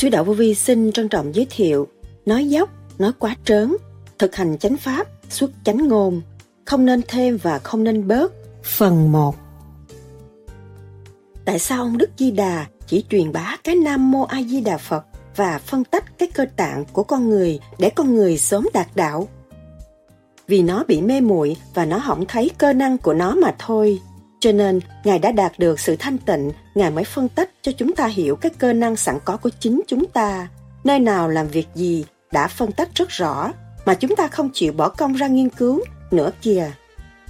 Suy đạo vô vi xin trân trọng giới thiệu Nói dốc, nói quá trớn Thực hành chánh pháp, xuất chánh ngôn Không nên thêm và không nên bớt Phần 1 Tại sao ông Đức Di Đà chỉ truyền bá cái Nam Mô A Di Đà Phật và phân tách cái cơ tạng của con người để con người sớm đạt đạo? Vì nó bị mê muội và nó không thấy cơ năng của nó mà thôi. Cho nên, Ngài đã đạt được sự thanh tịnh, Ngài mới phân tích cho chúng ta hiểu các cơ năng sẵn có của chính chúng ta. Nơi nào làm việc gì đã phân tích rất rõ, mà chúng ta không chịu bỏ công ra nghiên cứu nữa kìa.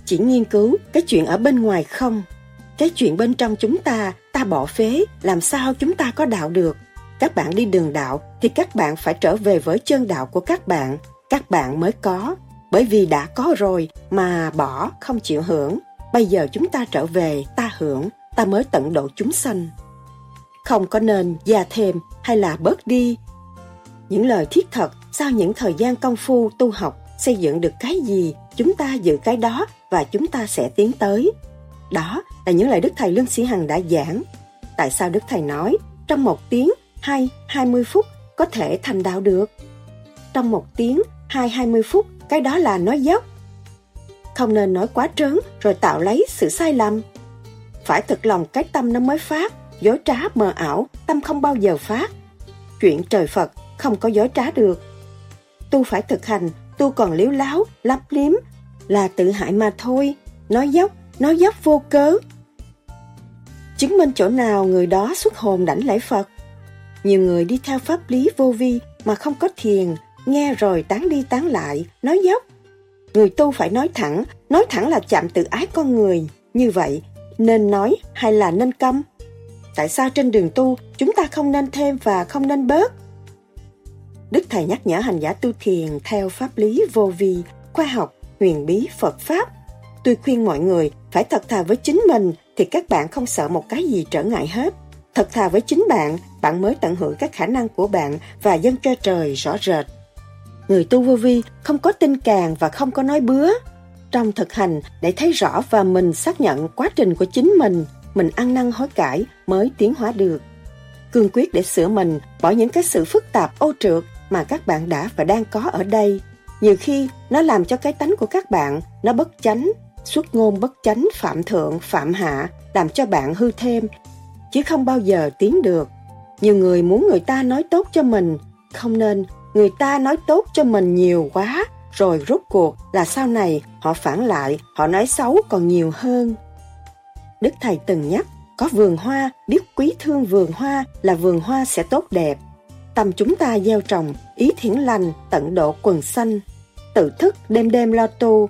Chỉ nghiên cứu cái chuyện ở bên ngoài không, cái chuyện bên trong chúng ta, ta bỏ phế, làm sao chúng ta có đạo được? Các bạn đi đường đạo thì các bạn phải trở về với chân đạo của các bạn, các bạn mới có. Bởi vì đã có rồi mà bỏ không chịu hưởng Bây giờ chúng ta trở về, ta hưởng, ta mới tận độ chúng sanh. Không có nên gia thêm hay là bớt đi. Những lời thiết thật, sau những thời gian công phu tu học, xây dựng được cái gì, chúng ta giữ cái đó và chúng ta sẽ tiến tới. Đó là những lời Đức Thầy Lương Sĩ Hằng đã giảng. Tại sao Đức Thầy nói, trong một tiếng hay 20 phút có thể thành đạo được? Trong một tiếng hay 20 phút, cái đó là nói dốc không nên nói quá trớn rồi tạo lấy sự sai lầm. Phải thực lòng cái tâm nó mới phát, dối trá mờ ảo, tâm không bao giờ phát. Chuyện trời Phật không có dối trá được. Tu phải thực hành, tu còn liếu láo, lấp liếm, là tự hại mà thôi, nói dốc, nói dốc vô cớ. Chứng minh chỗ nào người đó xuất hồn đảnh lễ Phật. Nhiều người đi theo pháp lý vô vi mà không có thiền, nghe rồi tán đi tán lại, nói dốc, Người tu phải nói thẳng, nói thẳng là chạm tự ái con người. Như vậy, nên nói hay là nên câm? Tại sao trên đường tu chúng ta không nên thêm và không nên bớt? Đức Thầy nhắc nhở hành giả tu thiền theo pháp lý vô vi, khoa học, huyền bí Phật Pháp. Tôi khuyên mọi người phải thật thà với chính mình thì các bạn không sợ một cái gì trở ngại hết. Thật thà với chính bạn, bạn mới tận hưởng các khả năng của bạn và dâng cho trời rõ rệt người tu vô vi không có tin càng và không có nói bứa. Trong thực hành để thấy rõ và mình xác nhận quá trình của chính mình, mình ăn năn hối cải mới tiến hóa được. Cương quyết để sửa mình, bỏ những cái sự phức tạp ô trượt mà các bạn đã và đang có ở đây. Nhiều khi nó làm cho cái tánh của các bạn nó bất chánh, xuất ngôn bất chánh phạm thượng, phạm hạ, làm cho bạn hư thêm, chứ không bao giờ tiến được. Nhiều người muốn người ta nói tốt cho mình, không nên người ta nói tốt cho mình nhiều quá, rồi rút cuộc là sau này họ phản lại, họ nói xấu còn nhiều hơn. Đức thầy từng nhắc, có vườn hoa, biết quý thương vườn hoa là vườn hoa sẽ tốt đẹp. Tâm chúng ta gieo trồng, ý thiện lành, tận độ quần xanh tự thức đêm đêm lo tu.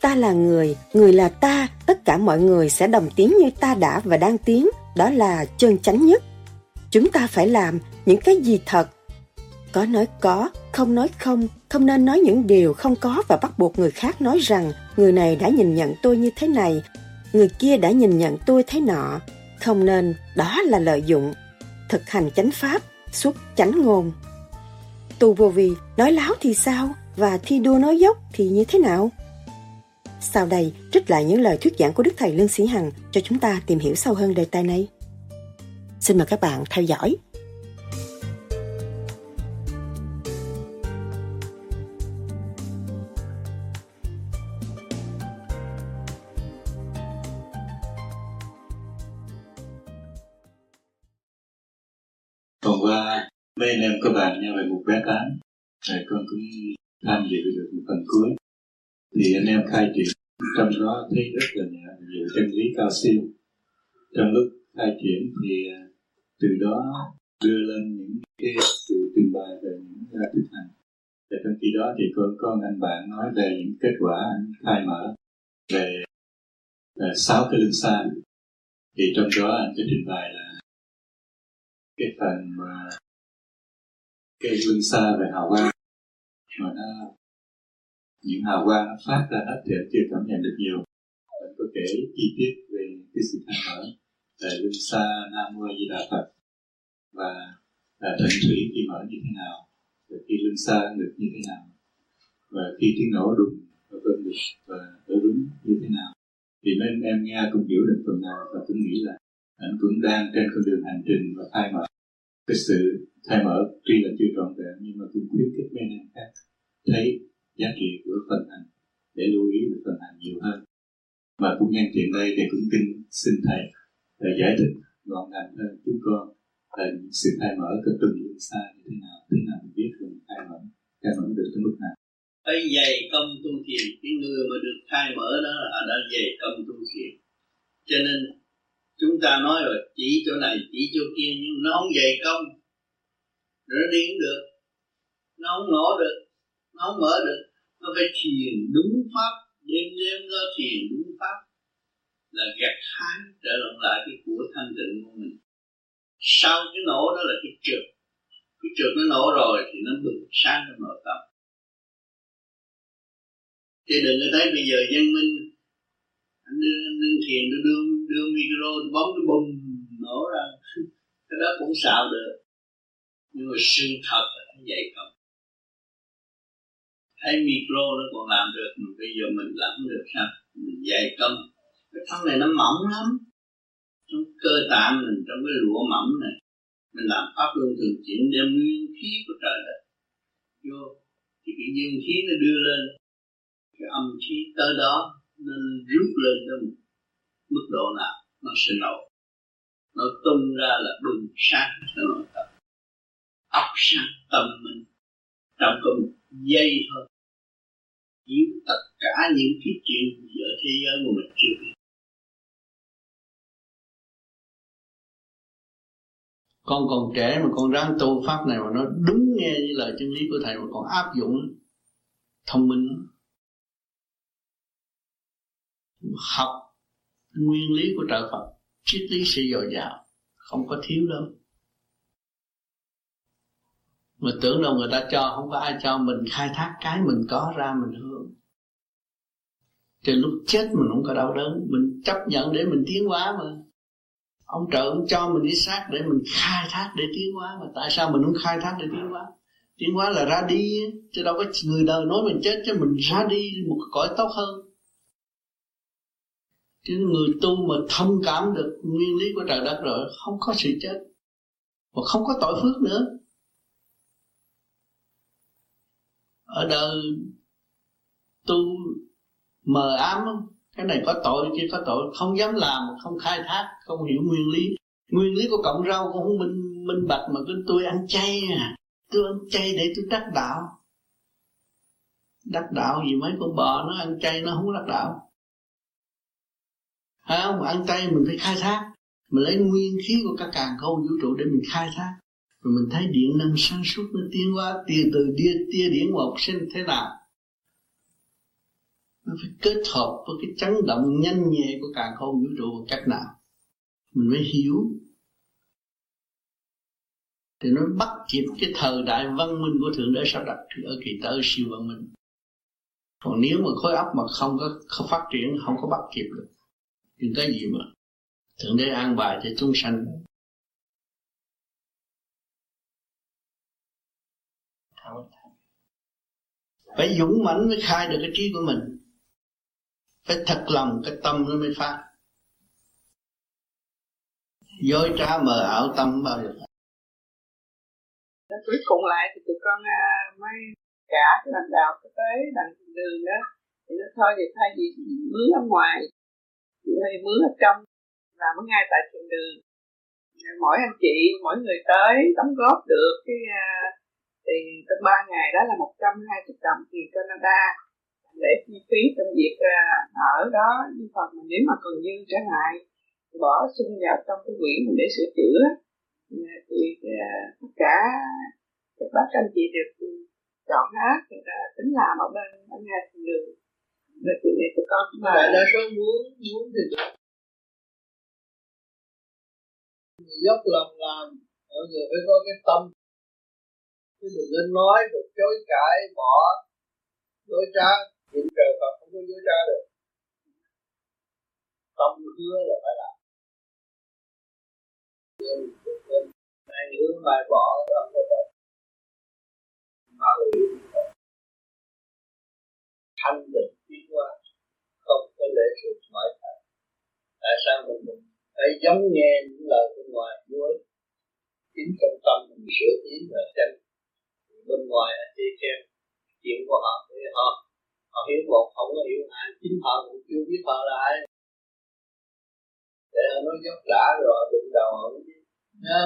Ta là người người là ta, tất cả mọi người sẽ đồng tiếng như ta đã và đang tiến đó là chân chánh nhất. Chúng ta phải làm những cái gì thật có nói có, không nói không, không nên nói những điều không có và bắt buộc người khác nói rằng người này đã nhìn nhận tôi như thế này, người kia đã nhìn nhận tôi thế nọ. Không nên, đó là lợi dụng. Thực hành chánh pháp, xuất chánh ngôn. Tu vô vi, nói láo thì sao? Và thi đua nói dốc thì như thế nào? Sau đây, trích lại những lời thuyết giảng của Đức Thầy Lương Sĩ Hằng cho chúng ta tìm hiểu sâu hơn đề tài này. Xin mời các bạn theo dõi. Mấy anh em có bàn nhau về một bé tán rồi con cũng tham dự được một phần cuối. Thì anh em khai triển trong đó thấy rất là nhiều chân lý cao siêu. Trong lúc khai triển thì à, từ đó đưa lên những cái sự trình bày về những uh, thực hành. Và trong khi đó thì có con anh bạn nói về những kết quả anh khai mở về à, sáu cái lưng xa. Thì trong đó anh sẽ trình bày là cái phần mà cây lưng xa về hào quang. Mà nó, những hào quang nó phát ra hết thì chưa cảm nhận được nhiều. Anh có kể chi tiết về cái sự thay mở về lưng xa, nam mô di đà phật. Và là tịnh thủy khi mở như thế nào và khi lưng xa được như thế nào, và khi tiếng nổ đùng và cơn được, và ở đúng như thế nào. Thì nên em nghe cũng hiểu được phần nào, và cũng nghĩ là anh cũng đang trên con đường hành trình và khai mở cái sự khai mở, tuy là chưa trọn vẹn nhưng mà cũng khuyến khích mấy anh em khác thấy giá trị của phần hành, để lưu ý về phần hành nhiều hơn. Và cũng nhân tiện đây thì cũng kinh xin thầy để giải thích gọn gàng hơn chúng con, là sự khai mở cái từng luân xa như thế nào thế nào mình biết được khai mở khai mở được tới mức nào. Phải dày công tu thiền, cái người mà được khai mở đó là đã dày công tu thiền. Cho nên chúng ta nói rồi, chỉ chỗ này, chỉ chỗ kia, nhưng nó không dày công rồi nó đi cũng được. Nó không nổ được. Nó không mở được. Nó phải thiền đúng pháp. Đêm đêm nó thiền đúng pháp. Là gặt hái trở lại cái của thanh tịnh của mình. Sau cái nổ đó là cái trượt cái trượt nó nổ rồi thì nó bừng sáng trong nội tâm. Chứ đừng có thấy bây giờ dân minh anh đưa, anh đưa thiền nó đưa, đưa micro bấm cái bùng nổ ra. Cái đó cũng xạo được nhưng mà sự thật là vậy không thấy micro nó còn làm được, mà bây giờ mình làm được sao mình dày công cái thân này nó mỏng lắm. Trong cơ tạng mình, trong cái lụa mỏng này, mình làm pháp luân thường chuyển đem nguyên khí của trời đất. Vô, thì cái dương khí nó đưa lên. Cái âm khí tới đó, nó rút lên đến mức độ nào? Nó sẽ nổ. Nó tung ra là bừng sáng cho nội tâm sang tâm mình, trong có một giây thôi. Chiếu tất cả những cái chuyện ở thế giới mà mình chưa biết. Con còn trẻ mà con ráng tu pháp này mà nó đúng nghe như lời chân lý của thầy mà còn áp dụng thông minh. Học nguyên lý của trợ Phật, triết lý sẽ dồi dào, không có thiếu đâu mà tưởng đâu người ta cho, không có ai cho. Mình khai thác cái mình có ra mình hưởng. thì lúc chết mình không có đau đớn. Mình chấp nhận để mình tiến hóa mà. Ông trợ ông cho mình đi xác để mình khai thác để tiến hóa mà. Tại sao mình không khai thác để tiến hóa? Tiến hóa là ra đi, chứ đâu có người đời nói mình chết chứ mình ra đi một cõi tốt hơn. Chứ người tu mà thông cảm được nguyên lý của trời đất rồi, không có sự chết. Và không có tội phước nữa. Ở đời tu mờ ám cái này có tội kia có tội. Không dám làm, không khai thác, không hiểu nguyên lý. Nguyên lý của cộng rau cũng không minh minh bạch mà cứ tôi ăn chay à. Tôi ăn chay để tôi đắc đạo. Đắc đạo gì mấy con bò nó ăn chay nó không đắc đạo. Phải không? Ăn chay mình phải khai thác. Mình lấy nguyên khí của các càng khôn vũ trụ để mình khai thác rồi mình thấy điện năng sáng suốt nó tiến hóa từ từ tia tia điện một sinh thế nào. Nó phải kết hợp với cái chấn động nhanh nhẹ của cả khôn vũ trụ một cách nào? Mình mới hiểu. Thì nó bắt kịp cái thời đại văn minh của thượng đế sắp đặt ở kỳ tới siêu văn minh. Còn nếu mà khối óc mà không có không phát triển, không có bắt kịp được, thì cái gì mà? Thượng đế an bài cho chúng sanh. Phải dũng mãnh mới khai được cái trí của mình. Phải thật lòng cái tâm nó mới phát. Dối trá mờ ảo tâm bao giờ cuối cùng lại thì tụi con à, mới cả cái đàn đạo tới đàn đường đó. Thì nó thôi thì thay vì mướn ở ngoài thì mướn ở trong làm ở ngay tại trường đường. Mỗi anh chị mỗi người tới đóng góp được cái uh, tiền trong ba ngày đó là một trăm hai mươi đồng tiền Canada để chi phí trong việc uh, ở đó. Nhưng còn mà nếu mà còn dư trở lại thì bỏ xung vào trong cái quỹ mình để sửa chữa thì uh, tất cả các bác anh chị được chọn hết. Thì uh, tính làm ở bên ở nhà thiền đường. Rồi chuyện này tụi con cũng là đa số muốn muốn thì được. Dốc lòng làm mọi người phải có cái tâm chứ đừng nên nói được chối cãi bỏ dối trá những trời Phật không có dối trá được. Tâm hứa là phải làm. Ngày hứa mai bỏ đó không được. Mà thanh định tiến qua không có lễ thuộc mọi thành tại sao mình phải giống nghe những lời bên ngoài nói, chính trong tâm mình sửa tiến và tranh bên ngoài là chê khen chuyện của họ. Thì họ họ hiểu một không có hiểu ai. Chính họ cũng chưa biết họ là ai. Để họ nói dốc trả rồi họ đụng đầu họ nhá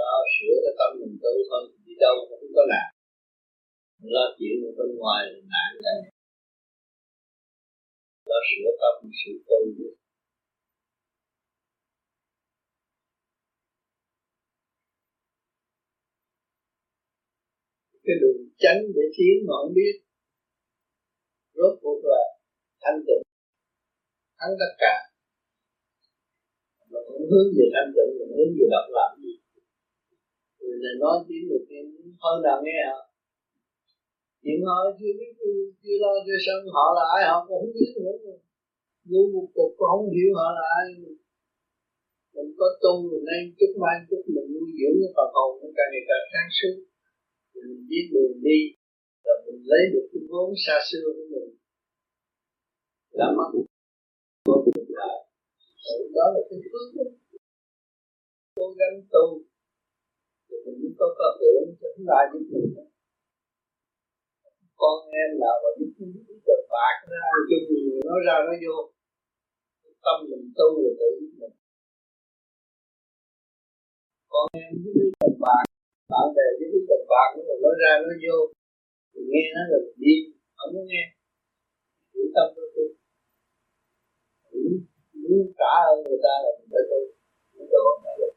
đó sửa cái tâm mình tự thôi đi đâu cũng có làm. Lo chuyện bên ngoài là nạn này lo sửa tâm sự tu cái đường tránh để tiến mà không biết rốt cuộc là thanh tịnh. Thắng tất cả. Mà cũng hướng về thanh tịnh mà hướng về độc lập gì. Người này nói tiếng được tiếng hơn là nghe hả chuyện họ chưa biết chưa lo chưa sân họ là ai, họ cũng không biết nữa. Vô một cục cũng không hiểu họ là ai. Mình có tu, mình nên chút mai, chút mình nuôi dưỡng cái phần hồn, nó càng ngày càng sáng suốt mình biết đường đi, và mình lấy được cái vốn xa xưa của mình. Là mất của cuộc lại. Đó là cái phước cố gắng tu, thì mình mới có cơ hội cho chúng ta giúp mình con em nào mà giúp giúp được bạc nó ăn chung người nói ra nói vô tâm mình tu rồi tự mình. Con em giúp được bạc bạn bè với cái tình bạn của mình nó ra nó vô. Thì nghe nó là đi, không có nghe. Giữ tâm của tôi muốn trả ơn người ta là mình phải tu. Mình độ là được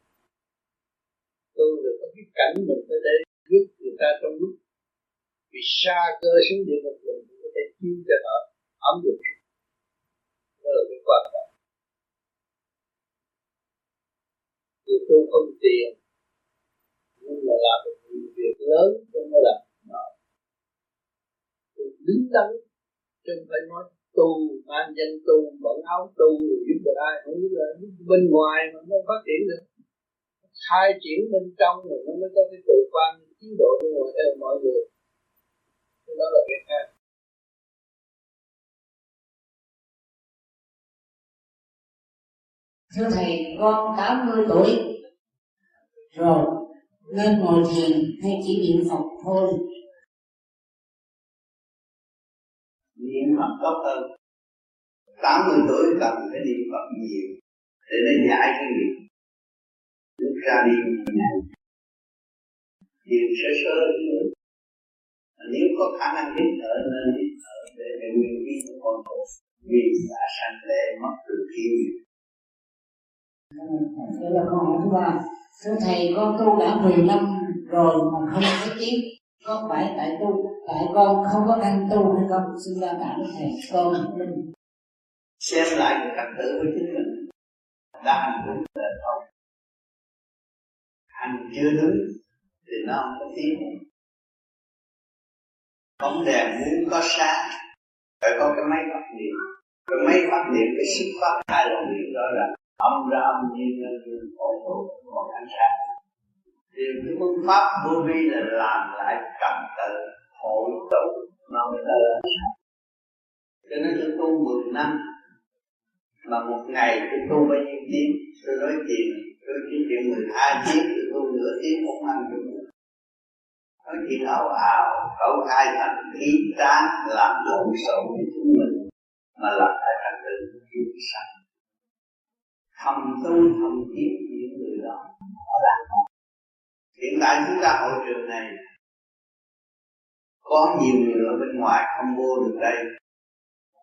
tu được có cái cảnh mình có thể giúp người ta trong lúc vì xa cơ xuống địa ngục mình có thể chiêu cho họ ấm được. Đó là cái quan trọng. Người tu không tiền làm được việc lớn không phải là đó đứng đắn chứ không phải nói tu mang danh tu bận áo tu giúp được ai không biết là bên ngoài mà nó phát triển được. Khai triển bên trong rồi nó mới có cái tự quan tiến độ bên ngoài theo mọi người. Đó là cái khác. Thưa thầy, con 80 tuổi. Rồi nên ngồi thiền hay chỉ niệm Phật thôi. Niệm Phật tốt hơn. 80 tuổi cần phải niệm Phật nhiều để nó giải cái nghiệp. Lúc ra đi này thiền sơ sơ. Nữa nếu có khả năng hít thở nên hít thở để để nguyên khí của con hồn vì đã sanh lệ mất từ thiên Đây là câu hỏi thứ ba thưa thầy, con tu đã 10 năm rồi mà không có tiếng. Có phải tại tu, tại con không có căn tu hay không? Xin ra cảm thầy. Con linh. Xem lại cái cách tự của chính mình. Đã hành đúng là không? Hành chưa đúng thì nó không có tiếng. Bóng đèn muốn có sáng, phải có cái máy phát điện cái máy phát điện cái sức phát hai là điện đó là âm ra âm nhiên lên dương khổ khổ còn ánh sáng thì cái phương pháp vô vi là làm lại cầm tự hội tụ, mà mới tới ánh sáng cho nên tôi tu 10 năm, mà một ngày tôi tu bao nhiêu tiếng? Tôi nói chuyện, tôi chỉ chuyện 12 tiếng, tôi tu nửa tiếng không ăn được nói chuyện ảo ảo cậu khai thành khí tráng, làm lộn xộn với chúng mình, mà làm lại thành tự kiên sạch thầm tu, thầm kiến những người đó. Họ làm hiện tại chúng ta hội trường này, có nhiều người ở bên ngoài không vô được đây.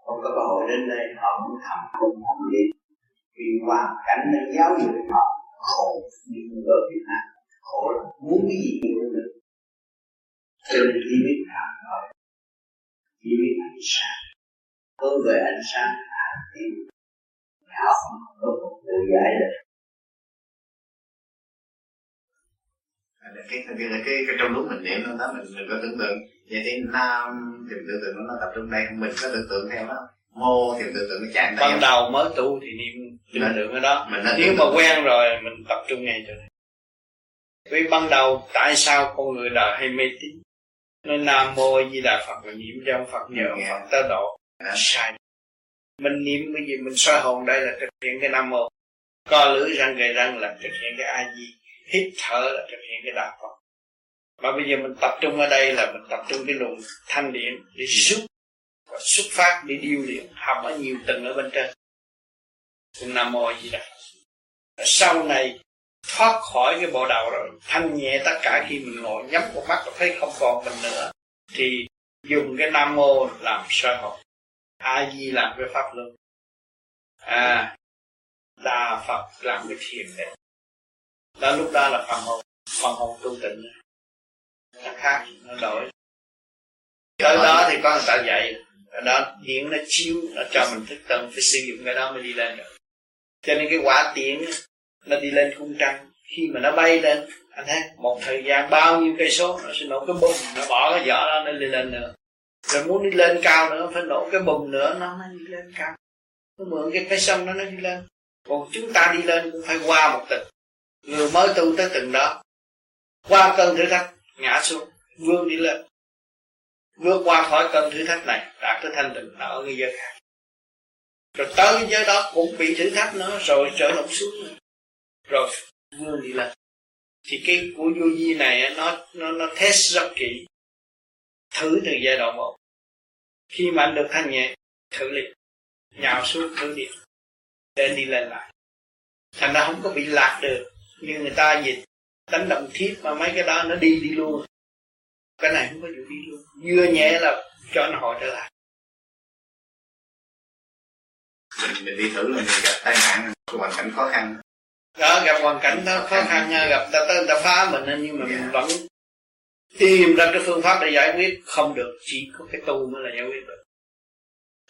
Không có cơ hội đến đây, họ cũng thầm cũng thầm đi. Vì hoàn cảnh đang giáo dục họ khổ như người ở Việt Nam khổ là muốn cái gì cũng được. Cho nên chỉ biết thầm thôi. Chỉ biết ánh sáng. Hướng về ánh sáng, thả tim nhỏ không tự giải được cái cái cái, cái, cái trong lúc mình niệm đó mình mình có tưởng tượng vậy thì nam thì mình tưởng tượng nó tập trung đây mình có tưởng tượng theo đó mô thì tưởng tượng nó chạm ban đầu mới tu thì niệm tưởng tượng ở đó. mình nếu mà quen rồi mình tập trung ngay chỗ này. Vì ban đầu tại sao con người đời hay mê tín? Nói nam mô di đà phật là niệm cho phật nhờ yeah. phật tới độ. À. sai mình niệm cái gì mình soi hồn đây là thực hiện cái nam mô. Co lưỡi răng gầy răng là thực hiện cái a di hít thở là thực hiện cái đạo Phật. Mà bây giờ mình tập trung ở đây là mình tập trung cái luồng thanh điện để xuất và xuất phát, để điêu luyện, học ở nhiều tầng ở bên trên. Cũng nam mô gì đó sau này thoát khỏi cái bộ đầu rồi, thanh nhẹ tất cả khi mình ngồi nhắm một mắt và thấy không còn mình nữa, thì dùng cái nam mô làm soi hồn a di làm cái pháp luân. À đà phật làm cái thiền định đó, lúc đó là phần hồn phần hồn tu tịnh. Nó khác, nó đổi. Tới đó thì có người ta dạy ở đó điện nó chiếu, nó cho mình thức tâm, phải sử dụng cái đó mới đi lên được. Cho nên cái quả tiễn nó đi lên cung trăng. Khi mà nó bay lên, anh thấy một thời gian bao nhiêu cây số, nó sẽ nổ cái bùng nó bỏ cái vỏ đó, nó đi lên nữa rồi muốn đi lên cao nữa, phải nổ cái bùm nữa, nó mới đi lên cao. Nó mượn cái cái sông đó nó đi lên. Còn chúng ta đi lên cũng phải qua một tầng. Người mới tu tới từng đó. Qua cơn thử thách, ngã xuống, vươn đi lên. Vượt qua khỏi cơn thử thách này, đạt tới thanh tịnh ở cái giới khác. Rồi tới cái giới đó cũng bị thử thách nữa, rồi trở lộn xuống nữa. Rồi vươn đi lên. Thì cái của vô vi này nó nó nó test rất kỹ. Thử từ giai đoạn một khi mà anh được thanh nhẹ thử liền nhào xuống thử đi để đi lên lại. Thành ra không có bị lạc được như người ta dịch đánh động thiết mà mấy cái đó nó đi đi luôn. Cái này không có vụ đi luôn. Vừa nhẹ là cho nó hồi trở lại. Mình, mình đi thử là mình gặp tai nạn hoàn cảnh khó khăn. Đó gặp hoàn cảnh đó khó khăn gặp ta ta, ta phá mình nhưng mà mình dạ. vẫn tìm ra cái phương pháp để giải quyết. Không được, chỉ có cái tu mới là giải quyết được.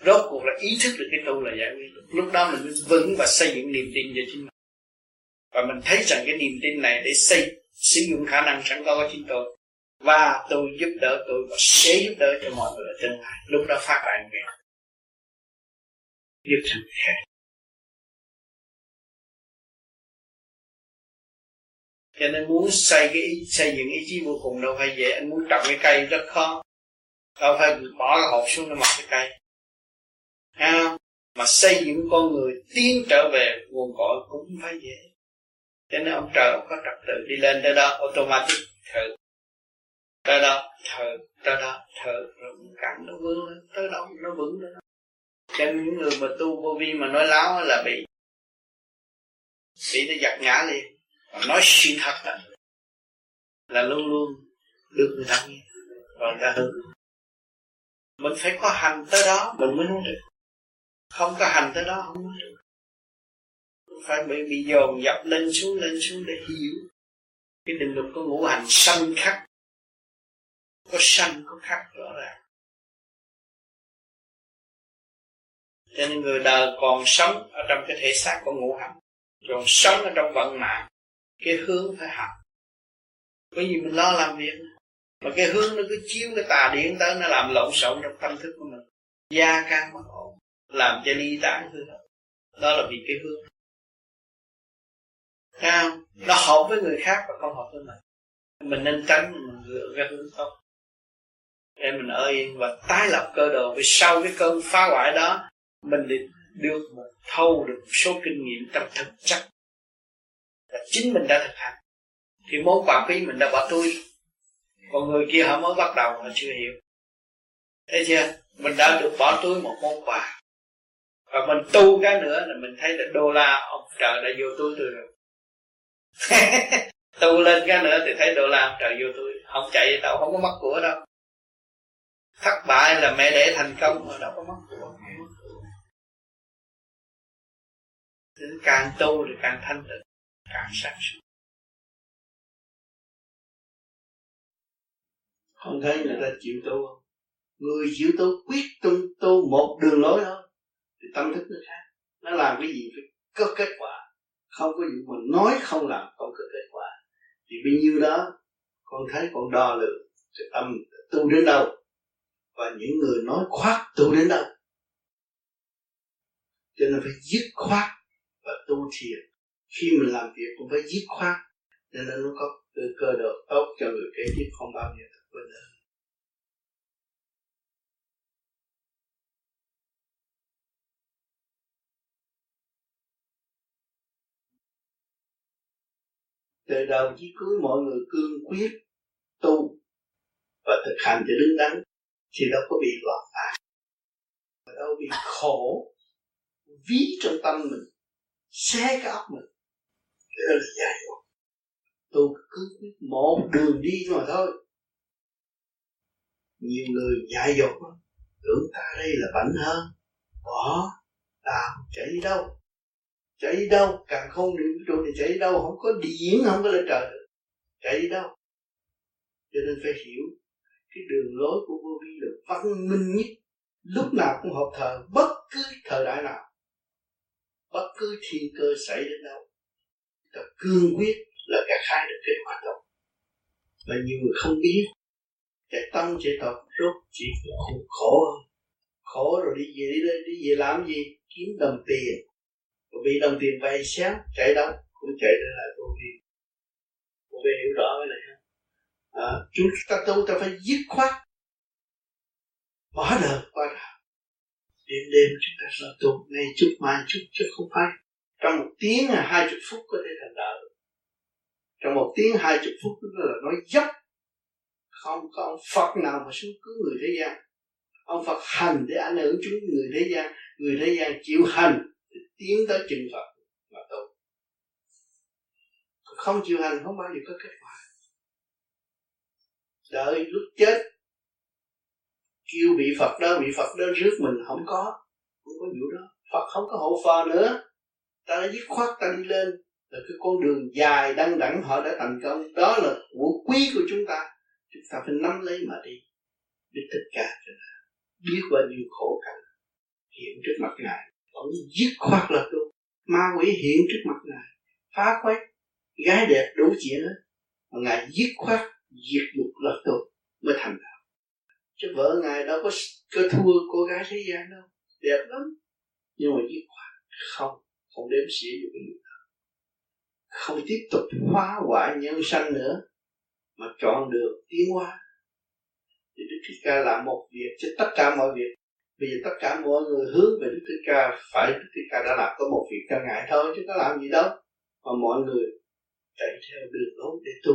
Rốt cuộc là ý thức được cái tu là giải quyết được. Lúc đó mình mới vững và xây dựng niềm tin cho chính mình. Và mình thấy rằng cái niềm tin này để xây, sử dụng khả năng sẵn có của chính tôi. Và tôi giúp đỡ tôi và sẽ giúp đỡ cho mọi người ở tương lai lúc đó phát đại nguyện giúp thành khác. Cho nên muốn xây cái ý, xây dựng ý chí vô cùng đâu phải dễ anh muốn trồng cái cây rất khó. Đâu phải bỏ cái hộp xuống để mọc cái cây. À, mà xây dựng con người tiến trở về nguồn cội cũng phải dễ. Cho nên ông trời ông có trật tự đi lên tới đó automatic thử. Tới đó thở tới đó thở rồi cảnh nó vững lên. Tới đâu nó vững lên. Cho nên những người mà tu vô vi mà nói láo là bị bị nó giật ngã liền nói xuyên thật là, là luôn luôn được người ta nghe. Và người ta hư mình phải có hành tới đó mình mới nói được. Không có hành tới đó không nói được. Phải bị bị dồn dập lên xuống lên xuống để hiểu. Cái định luật của ngũ hành sanh khắc. Có sanh có khắc rõ ràng. Cho nên người đời còn sống ở trong cái thể xác của ngũ hành. Còn sống ở trong vận mạng cái hướng phải học. Bởi vì mình lo làm việc. Mà cái hướng nó cứ chiếu cái tà điện tới nó làm lộn xộn trong tâm thức của mình. Gia can bất ổn. Làm cho ly tán hư đó. Là vì cái hướng. Thấy Nó hợp với người khác và không hợp với mình. Mình nên tránh mình dựa cái hướng tốt. Để mình ở yên và tái lập cơ đồ. Vì sau cái cơn phá hoại đó, Mình được một thâu, được một số kinh nghiệm trong thực chất là chính mình đã thực hành. Thì món quà quý mình đã bỏ túi. Còn người kia họ mới bắt đầu họ chưa hiểu. Thấy chưa? Mình đã được bỏ túi một món quà. Và mình tu cái nữa là mình thấy là đô la ông trời đã vô túi tôi rồi. Tu lên cái nữa thì thấy đô la ông trời vô túi. Không chạy đâu không có mất của đâu. Thất bại là mẹ để thành công mà đâu có mất của. Đến càng tu thì càng thanh tịnh càng sáng suốt không thấy người ta chịu tu không? Người chịu tu quyết tu tu một đường lối thôi. Thì tâm thức nó khác. Nó làm cái gì phải có kết quả. Không có gì mà nói không làm không có kết quả. Thì bấy nhiêu đó, con thấy con đo lường cái tâm tu đến đâu. Và những người nói khoác tu đến đâu. Cho nên phải dứt khoát và tu thiền khi mình làm việc cũng phải dứt khoát nên là nó có cơ, cơ độ tốt cho người kế tiếp không bao giờ thật quên nữa từ đầu chí cuối mọi người cương quyết tu và thực hành cho đứng đắn thì đâu có bị loạn lạc đâu bị khổ ví trong tâm mình xé cái óc mình cái đó là giải thoát tôi cứ quyết một đường đi mà thôi. Nhiều người dại dột tưởng ta đây là bệnh hơn. Bỏ đạo chạy đi đâu? Chạy đi đâu? Càng không điện vũ trụ thì chạy đi đâu? Không có điện, không có lên trời được. Chạy đi đâu? Cho nên phải hiểu, cái đường lối của vô vi là văn minh nhất. Lúc nào cũng hợp thờ bất cứ thời đại nào. Bất cứ thiên cơ xảy đến đâu ta cương quyết là cả hai được kết quả tốt mà nhiều người không biết cái tâm chế tập rốt chỉ khổ, khổ khổ rồi đi về đi đi về làm gì? Kiếm đồng tiền. Rồi bị đồng tiền vay xéo chạy đâu? Cũng chạy ra lại vô vi. Vô vi hiểu rõ cái này không? À, chúng ta tu ta phải dứt khoát. Bỏ đời qua đời. Đêm đêm chúng ta sợ tu ngay chút mai chút chứ không phải trong một tiếng hay hai chục phút có thể thành đạo trong một tiếng hai chục phút đó là nói dốc. Không có ông Phật nào mà xuống cứu người thế gian. Ông Phật hành để ảnh hưởng chúng người thế gian. Người thế gian chịu hành để tiến tới chừng Phật mà tu. Không chịu hành, không bao giờ có kết quả. Đợi lúc chết, kêu bị Phật đó, bị Phật đó rước mình, không có. Không có vụ đó. Phật không có hộ phò nữa ta đã dứt khoát ta đi lên là cái con đường dài đăng đẳng họ đã thành công. Đó là của quý của chúng ta. Chúng ta phải nắm lấy mà đi, để tất cả cho ta biết bao nhiêu khổ cảnh hiện trước mặt ngài. Vẫn dứt khoát là tu. Ma quỷ hiện trước mặt ngài. Phá quét, gái đẹp đủ chuyện hết. Mà ngài dứt khoát, diệt dục là tu mới thành đạo. Chứ vợ ngài đâu có cơ thua cô gái thế gian đâu. Đẹp lắm. Nhưng mà dứt khoát, không không đếm xỉa dục nữa không tiếp tục phá hoại nhân sanh nữa, mà chọn được tiến hóa. Thì Đức Thích Ca làm một việc cho tất cả mọi việc. Bây giờ tất cả mọi người hướng về Đức Thích Ca, phải Đức Thích Ca đã làm có một việc cho ngại thôi, chứ có làm gì đâu. Mà mọi người chạy theo đường lối để tu.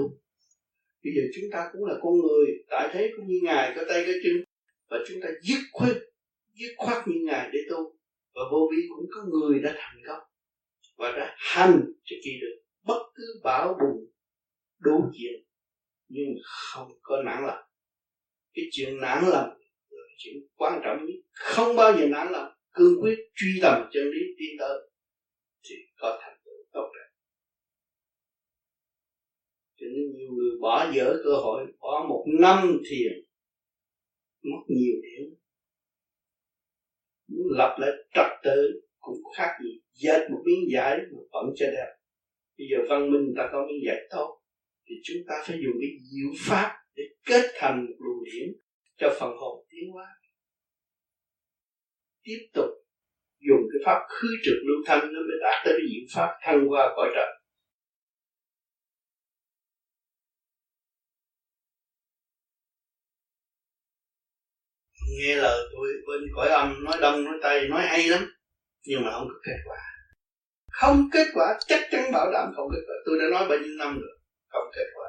Bây giờ chúng ta cũng là con người, tại thế cũng như ngài có tay có chân. Và chúng ta dứt khoát dứt khoát như ngài để tu. Và vô vi cũng có người đã thành công và đã hành cho kỳ được bất cứ bão bùng đủ chuyện nhưng không có nản lòng. Cái chuyện nản lòng là chuyện quan trọng nhất. Không bao giờ nản lòng, cương quyết truy tầm chân lý tiến tới thì có thành tựu tốt đẹp. Cho nên nhiều người bỏ dở cơ hội, bỏ một năm thiền, mất nhiều điểm muốn lập lại trật tự cũng khác gì dệt một miếng vải mà vẫn cho đẹp. Bây giờ văn minh ta có miếng vải tốt, thì chúng ta phải dùng cái diệu pháp để kết thành một luồng điển cho phần hồn tiến hóa. Tiếp tục dùng cái pháp khứ trực lưu thanh nó mới đạt tới cái diệu pháp thăng qua cõi trời. Nghe lời tôi bên cõi âm nói đông nói tây nói hay lắm nhưng mà không có kết quả. Không kết quả chắc chắn bảo đảm không kết quả. Tôi đã nói bao nhiêu năm rồi không kết quả.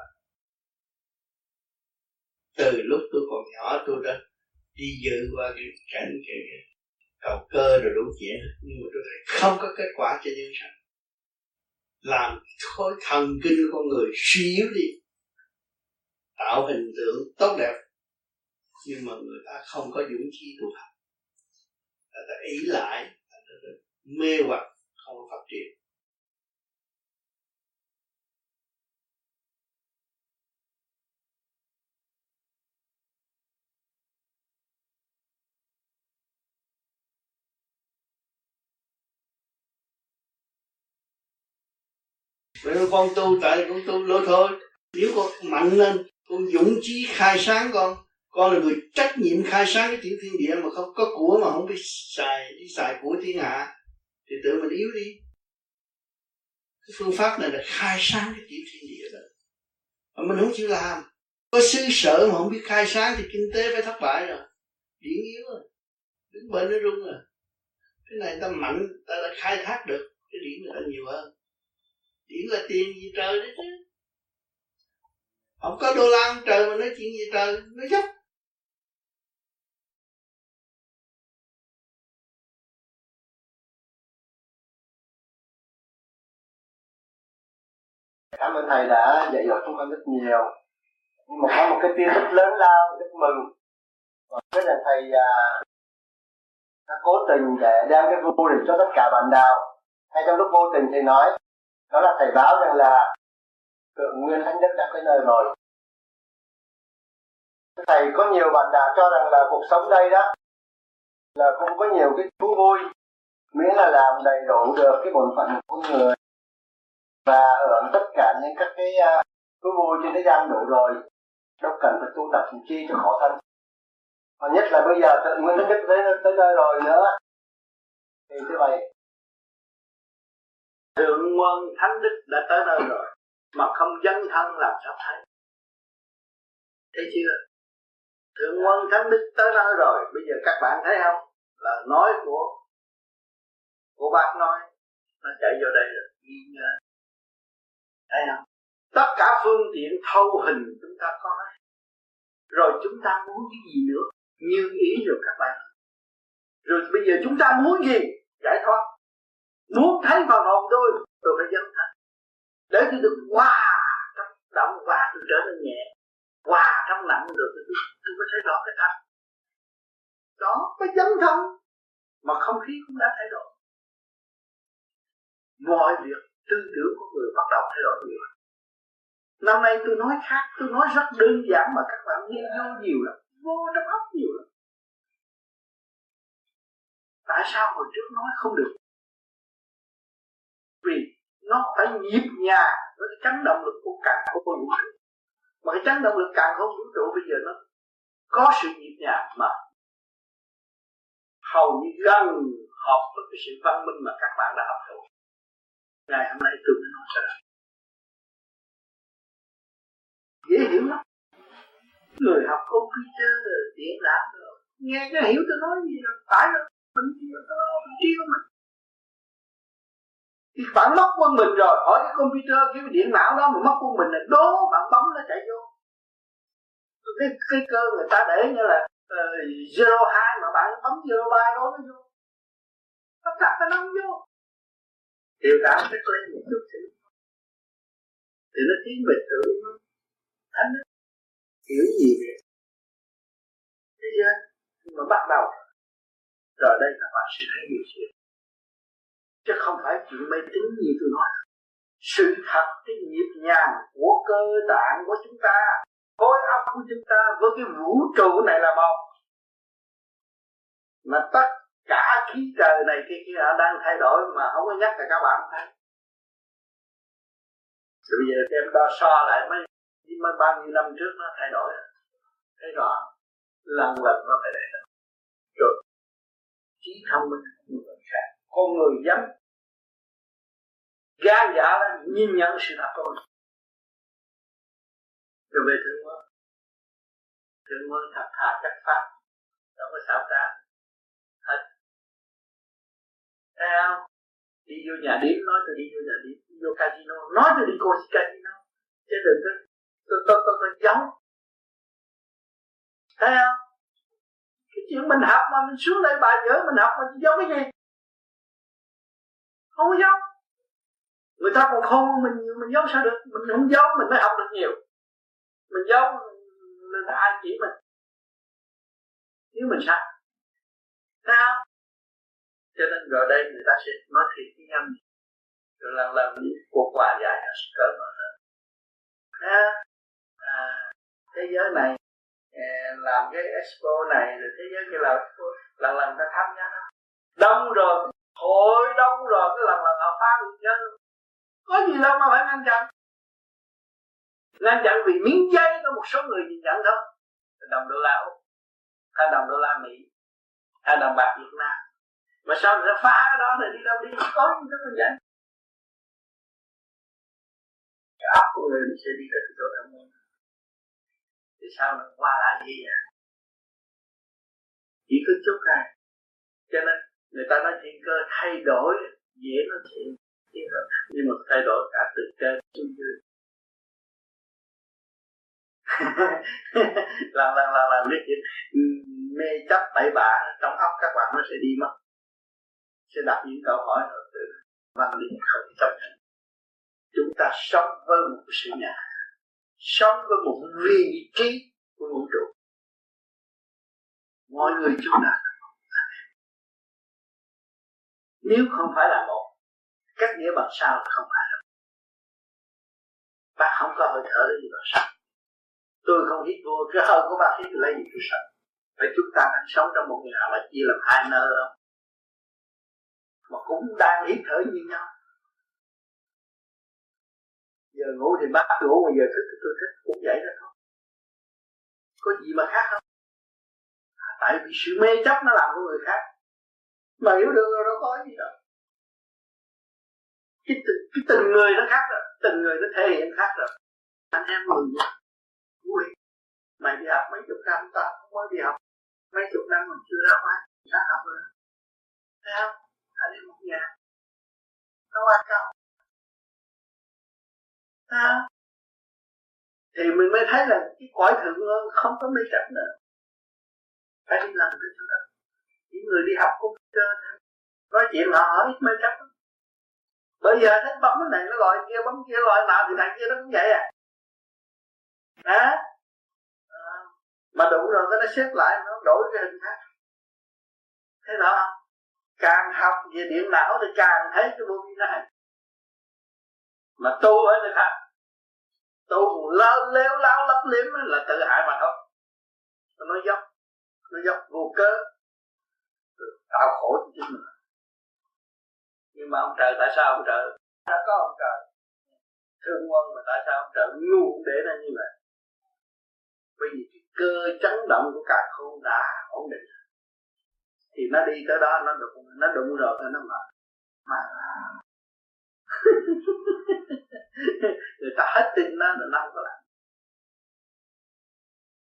Từ lúc tôi còn nhỏ tôi đã đi dự qua cái cảnh cái, cầu cơ rồi đủ chuyện. Nhưng mà tôi thấy không có kết quả cho nhân sinh làm khối thần kinh của con người suy yếu đi. Tạo hình tượng tốt đẹp. Nhưng mà người ta không có dũng khí tu học người ta ý lại mê hoặc không phát triển. Vậy con tu tại con tu lỗi thôi. Nếu con mạnh lên, Con dũng chí khai sáng con Con là người trách nhiệm khai sáng cái tiểu thiên địa Mà không có của mà không biết xài, Đi xài của thiên hạ. Thì tự mình yếu đi. Cái phương pháp này là khai sáng cái tiểu thiên địa đó. Mà mình không chịu làm. Có sư sở mà không biết khai sáng Thì kinh tế phải thất bại rồi. Điển yếu rồi. Đứng bên nó rung rồi. Cái này ta mạnh, Ta đã khai thác được. Cái điển người ta nhiều hơn. Điển là tiền gì trời đấy chứ. Không có đô la trời mà nói chuyện gì trời, nó dốc. Cảm ơn thầy đã dạy dỗ chúng con rất nhiều. Nhưng mà có một cái tin rất lớn lao rất mừng. Cái là thầy à, đã cố tình để đem cái vô định cho tất cả bạn đạo. Hay trong lúc vô tình thầy nói đó là thầy báo rằng là thượng nguyên thánh đức đã tới nơi rồi. Thầy có nhiều bạn đạo cho rằng là cuộc sống đây đó là cũng có nhiều cái thú vui. Miễn là làm đầy đủ được cái bổn phận của người và hưởng tất cả những các cái uh, vui trên thế gian đủ rồi. Đâu cần phải tu tập làm chi cho khổ thân. Và nhất là bây giờ tự nguyên thánh đức tới tới nơi rồi nữa. Thì thế vậy. Thượng quân thánh đức đã tới nơi rồi mà không dấn thân làm sao thấy. Thấy chưa? Thượng quân thánh đức tới nơi rồi bây giờ các bạn thấy không? Là nói của của bác nói nó chạy vô đây rồi. Ghi nhớ thấy không? Tất cả phương tiện thâu hình chúng ta có rồi chúng ta muốn cái gì nữa? Như ý rồi các bạn. Rồi bây giờ chúng ta muốn gì? Giải thoát. Muốn thấy phần hồn tôi tôi phải dấn thân. Để tôi được hòa trong động và tôi trở nên nhẹ. Qua trong nặng được tôi, tôi, có thấy rõ cái thật đó cái dấn thân. Mà không khí cũng đã thay đổi. Mọi việc tư tưởng của người bắt đầu thay đổi nhiều. Năm nay tôi nói khác, tôi nói rất đơn giản mà các bạn nghe vô nhiều lắm, vô trong óc nhiều lắm. Tại sao hồi trước nói không được? Vì nó phải nhịp nhà với cái chấn động lực của cả của vũ trụ mà cái chấn động lực càng không vũ trụ bây giờ nó có sự nhịp nhà mà hầu như gần hợp với cái sự văn minh mà các bạn đã hấp thụ ngày hôm nay tôi mới nói ra dễ hiểu lắm. Người học computer điện lạc rồi nghe cái hiểu tôi nói gì rồi phải rồi mình chưa tôi mình chiêu mình. Thì bạn mất quân mình rồi hỏi cái computer cái điện não đó mà mất quân mình là đố bạn bấm nó chạy vô. Cái cái cơ người ta để như là uh, zero hai mà bạn bấm zero ba đó nó vô. Tất cả nó không vô điều cảm thức lên một chút xíu thì nó tiến về tự thánh hiểu gì vậy? Thế chưa mà bắt đầu. Rồi đây các bạn sẽ thấy nhiều chuyện chứ không phải chuyện mê tín như tôi nói. Sự thật, cái nhịp nhàng của cơ tạng của chúng ta, khối óc của chúng ta với cái vũ trụ này là một. Mà tất cả khí trời này kia kia đang thay đổi mà không có nhắc là các bạn thấy. Rồi bây giờ em đo so lại mấy mấy bao nhiêu năm trước nó thay đổi. Thấy rõ. Lần lần nó phải thay đổi. Rồi. Trí thông minh. Của người khác con người dám gan dạ là nhìn nhận sự thật của mình. Rồi về thương mới thương mới thật thà, chắc pháp đâu có xảo trá thấy không đi vô nhà điếm, nói tôi đi vô nhà điếm. Đi vô casino, nói tôi đi cô casino. Chứ đừng có tôi tôi tôi tôi giống thấy không? Cái chuyện mình học mà mình xuống đây bài vở mình học mình giống cái gì? Không có giống người ta còn khôn, mình nhiều, mình giống sao được? Mình không giống mình mới học được nhiều. Mình giống nên ai chỉ mình? Nếu mình sai. Sao cho nên rồi đây người ta sẽ nói thiệt với nhau rồi lần lần những cuộc hòa giải nó sẽ cởi mở hơn. À, à, thế giới này à, làm cái expo này rồi thế giới kia là lần lần ta tham gia đông rồi hội đông rồi cái lần lần họ phá được nhân có gì đâu mà phải ngăn chặn. Ngăn chặn vì miếng giấy có một số người nhìn nhận thôi. Đồng đô la úc hay đồng đô la mỹ hay đồng bạc việt nam mà sao người ta phá cái đó rồi đi đâu đi? Có những cái vậy cái áp của người sẽ đi tới chỗ tâm môn thì sao nó qua lại gì vậy? Chỉ có chút này cho nên người ta nói thiên cơ thay đổi, dễ nói chuyện nhưng mà thay đổi cả từ trên xuống dưới. Làm làm làm làm biết chuyện mê chấp bậy bạ trong óc các bạn nó sẽ đi mất sẽ đặt những câu hỏi rồi từ văn lý không tâm. chúng ta sống với một sự nhà, sống với một vị trí của vũ trụ. Mọi người chúng ta nếu không phải là một, cách nghĩa bằng sao là không phải là bác không có hơi thở lấy gì bằng sao. Tôi không hít vô, cái hơi của bạn hít lấy gì tôi sợ phải chúng ta đang sống trong một nhà mà chia làm hai nơi không? Mà cũng đang hít thở như nhau. Giờ ngủ thì bác ngủ mà giờ thích thì tôi thích cũng vậy đó. Thôi có gì mà khác không? À, tại vì sự mê chấp nó làm của người khác. Mà hiểu được rồi đâu có gì đâu. Cái, cái từng người nó khác rồi từng người nó thể hiện khác rồi. Anh em mừng vui. Mày đi học mấy chục năm ta không mới đi học. Mấy chục năm mình chưa ra ngoài đã học rồi. Thấy không? Anh em một nhà nó quan trọng à. thì mình mới thấy là cái cõi thượng không có mê chấp nữa. Phải đi làm cái đó những người đi học cũng nói chuyện họ hỏi ít mê chấp. Bây giờ thấy bấm cái này nó gọi kia bấm kia gọi nào thì thằng kia nó cũng vậy à. À, à. mà đủ rồi cái nó xếp lại nó đổi cái hình khác thế đó càng học về điện não thì càng thấy cái vô vi này. Mà tu ở nơi khác. Tu lơ léo láo lấp liếm là tự hại mà thôi. Nó dốc. Nó dốc vô cớ. Tạo khổ cho chính mình. Nhưng mà ông trời tại sao ông trời? Đã có ông trời. Thương quân mà tại sao ông trời ngu để nó như vậy? Bởi vì cái cơ chấn động của cả khôn đã ổn định thì nó đi tới đó, nó đụng nó đụng rồi thì nó mở. Mà người ta hết tin nó, là nó không có làm.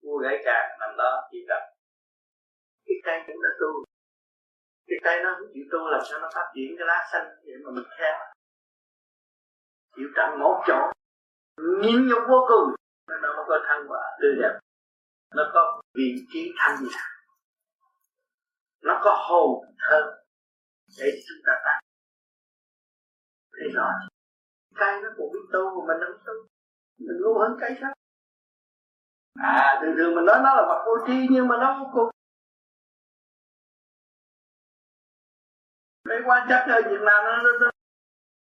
Mua gãy càng nằm đó chỉ cần cái cây cũng đã tu. Cái cây nó không chịu tu làm sao nó phát triển cái lá xanh vậy mà mình theo chịu trận một chỗ. Nhìn nhục vô cùng. Nó mới có thăng hoa tươi đẹp. Nó có vị trí thanh nhã nó có hồn thơ để chúng ta tạo thấy rõ cây nó cũng biết tu mà mình không tu mình ngu hơn cây khác. À thường thường mình nói nó là vật vô tri nhưng mà nó vô cùng. Cái quan chắc ở Việt Nam nó, nó, nó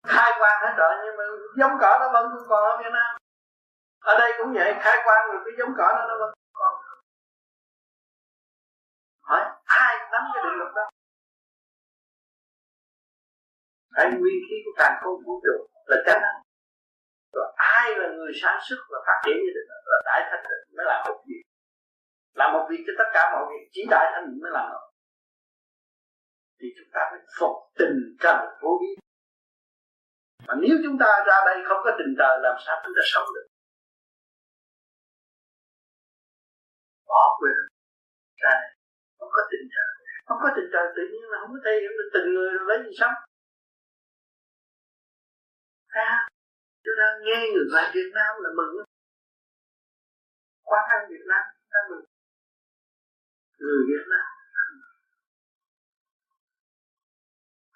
khai quan hết rồi nhưng mà giống cỏ nó vẫn còn ở Việt Nam. Ở đây cũng vậy khai quan rồi cái giống cỏ nó nó vẫn hỏi ai nắm cái định luật đó. Cái nguyên khí của càng không vũ trụ là chánh năng rồi, ai là người sản xuất và phát triển như thế là đại thanh mới làm một việc. Làm một việc cho tất cả mọi việc, chỉ đại thanh mới làm được. Thì chúng ta phải phục tình trời vô biên mà nếu chúng ta ra đây không có tình trời làm sao chúng ta sống được? Bỏ quên. Ra đây không có tình trời không có tình trời tự nhiên là không có thể hiểu được tình người rồi lấy gì sống. Ra, chúng ta nghe người ngoài Việt Nam là mừng. Quán ăn Việt Nam ta mừng. Người Việt Nam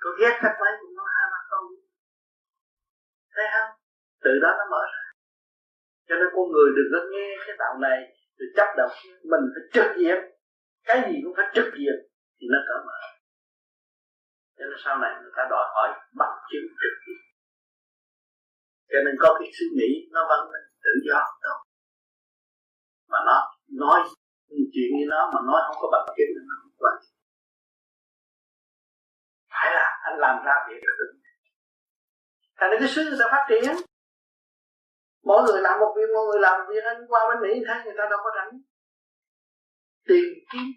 có ghét các mấy cũng nói hai ba câu. Thấy không? Từ đó nó mở ra. Cho nên con người đừng có nghe cái đạo này, rồi chấp động. Mình phải trực diện cái gì cũng phải trực diện thì nó cởi mở. Cho nên sau này người ta đòi hỏi bằng chứng trực diện. Cho nên có cái suy nghĩ nó vẫn tự do đâu mà nó nói chuyện như nó mà nói không có bằng chứng nó không quan phải là anh làm ra việc được. Thành ra cái xứ sẽ phát triển. Mỗi người làm một việc, mỗi người làm một việc, anh qua bên mỹ thấy người ta đâu có rảnh tìm kiếm.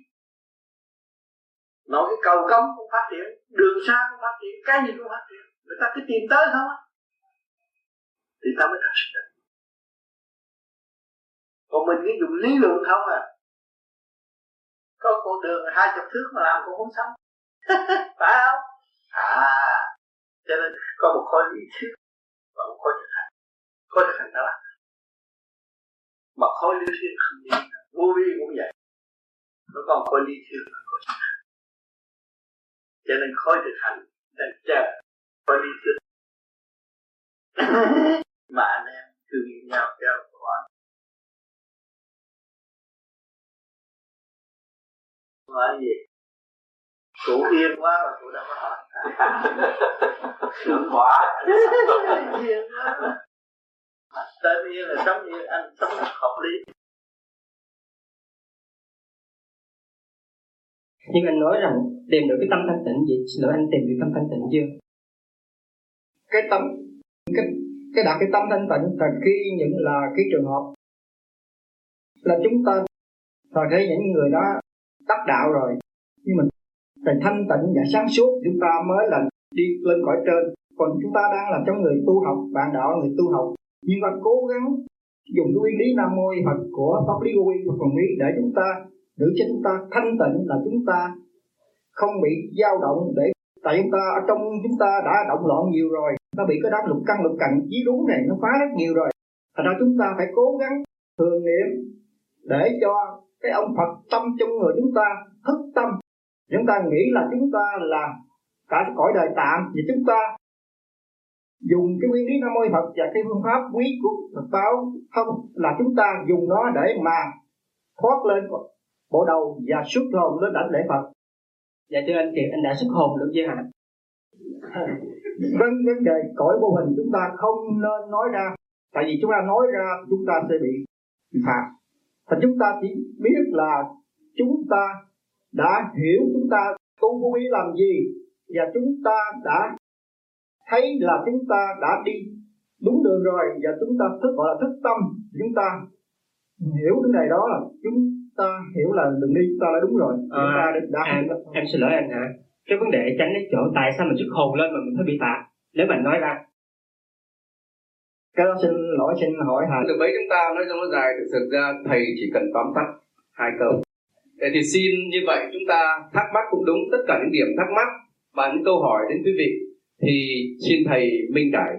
Nói cái cầu cống cũng phát triển, đường xa cũng phát triển, cái gì cũng phát triển. Người ta cứ tìm tới không á thì ta mới thật sự được. Còn mình cứ dùng lý luận không à. Có con đường hai chục thước mà làm cũng không xong. Phải không? À cho nên có một khối lý thuyết và một khối thực hành. Khối thực hành đó là mà khối lý lý thuyết không đi vô vi cũng vậy nó còn có lý thuyết cho nên khối thực hành đang chờ có lý thuyết. Mà anh em thương yêu nhau theo quả hỏi gì? Cụ yên quá mà cụ đâu có hỏi sướng quá. Yên quá. Tên yên là sống như anh sống hợp lý nhưng anh nói rằng tìm được cái tâm thanh tịnh gì xin lỗi, anh tìm được tâm thanh tịnh chưa? Cái tâm, cái cái đạt cái tâm thanh tịnh là khi những là cái trường hợp là chúng ta và thấy những người đó đắc đạo rồi, nhưng mình phải thanh tịnh và sáng suốt, chúng ta mới là đi lên cõi trên. Còn chúng ta đang là trong người tu học, bạn đạo người tu học, nhưng mà cố gắng dùng cái nguyên lý nam mô phật của pháp lý vô vi của phần lý để chúng ta giữ cho chúng ta thanh tịnh là chúng ta không bị dao động để tại chúng ta ở trong chúng ta đã động loạn nhiều rồi nó bị cái đám lục căn lục cạnh chí đúng này nó phá rất nhiều rồi. Thành ra chúng ta phải cố gắng thường niệm để cho cái ông Phật tâm trong người chúng ta thức tâm. Chúng ta nghĩ là chúng ta là cả cõi đời tạm thì chúng ta dùng cái nguyên lý nam mô Phật và cái phương pháp quý của Phật giáo không, là chúng ta dùng nó để mà thoát lên bộ đầu và xuất hồn lên đảnh lễ Phật. Dạ thưa anh kiệt anh đã xuất hồn được chưa hả? Vấn vấn đề cõi vô hình chúng ta không nên nói ra. Tại vì chúng ta nói ra chúng ta sẽ bị phạt. Thành chúng ta chỉ biết là chúng ta đã hiểu chúng ta tu vô vi làm gì và chúng ta đã thấy là chúng ta đã đi đúng đường rồi và chúng ta thức gọi là thức tâm. Chúng ta hiểu cái này đó là chúng ta hiểu là đừng đi chúng ta đã đúng rồi. Chúng ta à, đã em, em xin lỗi anh hả cái vấn đề tránh cái chỗ tại sao mình xuất hồn lên mà mình phải bị phạt nếu mình nói ra. Cái đó xin lỗi xin hỏi hả? Được mấy chúng ta nói cho nó dài thực sự ra thầy chỉ cần tóm tắt hai câu. Thế thì xin như vậy chúng ta thắc mắc cũng đúng tất cả những điểm thắc mắc và những câu hỏi đến quý vị thì xin thầy minh đại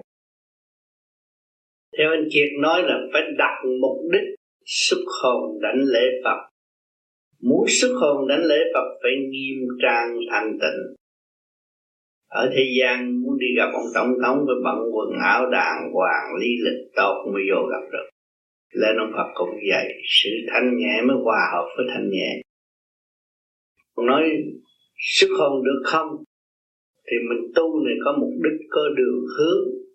theo anh Kiệt nói là phải đặt mục đích xuất hồn đánh lễ Phật. Muốn xuất hồn đánh lễ Phật phải nghiêm trang thanh tịnh. Ở thế gian muốn đi gặp ông tổng thống với bận quần áo đàng hoàng, lý lịch tốt mới vô gặp được. Lên ông Phật cũng vậy, sự thanh nhẹ mới hòa hợp với thanh nhẹ. Nói xuất hồn được không? Thì mình tu này có mục đích, có đường hướng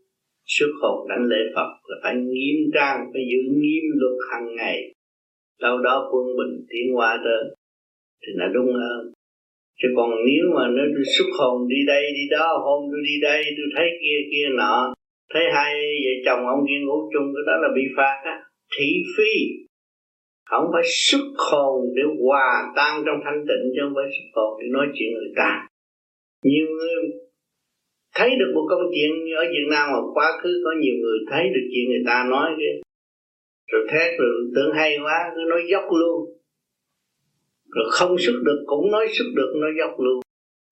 xuất hồn đánh lễ Phật là phải nghiêm trang, phải giữ nghiêm luật hàng ngày. Đâu đó quân bình tiến qua tới thì là đúng hơn. Chứ còn nếu mà nó xuất hồn đi đây, đi đó hôm tôi đi đây, tôi thấy kia kia nọ, thấy hai vợ chồng ông kia ngủ chung, cái đó là bị phạt á. Thị phi. Không phải xuất hồn để hòa tan trong thanh tịnh, chứ không phải xuất hồn để nói chuyện người ta. Nhiều người thấy được một câu chuyện như ở Việt Nam mà quá khứ có nhiều người thấy được chuyện người ta nói kia rồi thét rồi tưởng hay quá, cứ nói dốc luôn. Rồi không xuất được, cũng nói xuất được, nói dốc luôn.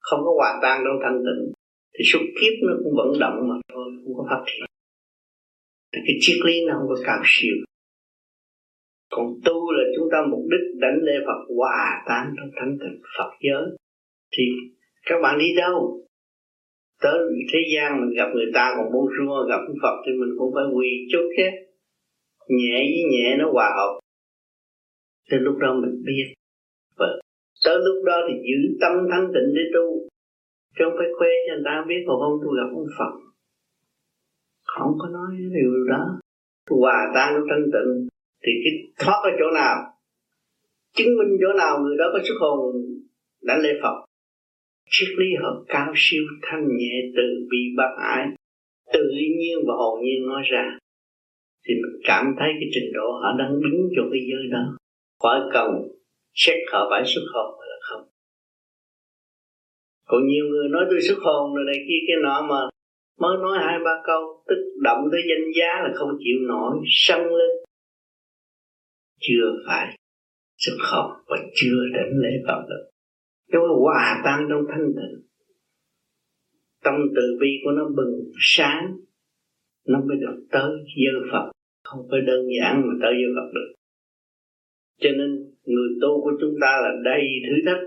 Không có hòa tan trong thanh tịnh. Thì xuất kiếp nó cũng vận động mà thôi, không có phát triển. Cái triết lý nó không có cao siêu. Còn tu là chúng ta mục đích đánh lễ Phật, hòa tan trong thanh tịnh Phật giới. Thì các bạn đi đâu? Tới thế gian mình gặp người ta còn buông rua gặp Phật thì mình cũng phải quỳ chút chứ nhẹ với nhẹ nó hòa hợp. Thì lúc đó mình biết. Và tới lúc đó thì giữ tâm thanh tịnh để tu. Chứ không phải khoe cho người ta biết còn không, tôi gặp ông Phật. Không có nói điều đó. Hòa tan trong thanh tịnh thì cái thoát ở chỗ nào, chứng minh chỗ nào người đó có xuất hồn đã lên Phật triết lý họ cao siêu thanh nhẹ từ bi bác ái, tự nhiên và hồn nhiên nói ra. Thì mình cảm thấy cái trình độ họ đang đứng trong cái giới đó. Khỏi cần xét họ phải xuất hồn là không. Còn nhiều người nói tôi xuất hồn rồi này kia, cái nọ mà mới nói hai ba câu, tức động tới danh giá là không chịu nổi, sân lên. Chưa phải xuất hồn và chưa đến lễ phật được cho nó hòa tan trong thanh tịnh. Tâm từ bi của nó bừng sáng. Nó mới được tới dơ Phật. Không phải đơn giản mà tới dơ Phật được. Cho nên người tu của chúng ta là đầy thử thách.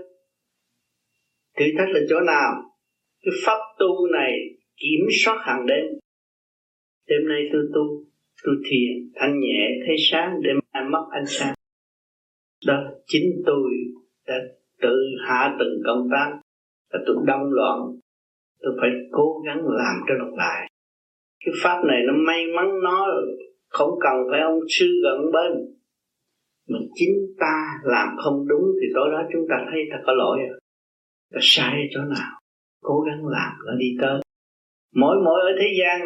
Thử thách là chỗ nào? Cái pháp tu này kiểm soát hàng đêm. Đêm nay tôi tu, tôi thiền, thanh nhẹ, thấy sáng, đêm mai mất ánh sáng. Đó chính tôi đã tự hạ từng công tác là tôi đông loạn. Tôi phải cố gắng làm cho được lại. Cái pháp này nó may mắn, nó không cần phải ông sư gần bên. Mà chính ta làm không đúng thì tối đó chúng ta thấy ta có lỗi rồi. Ta sai chỗ nào, cố gắng làm nó đi tới. Mỗi mỗi ở thế gian,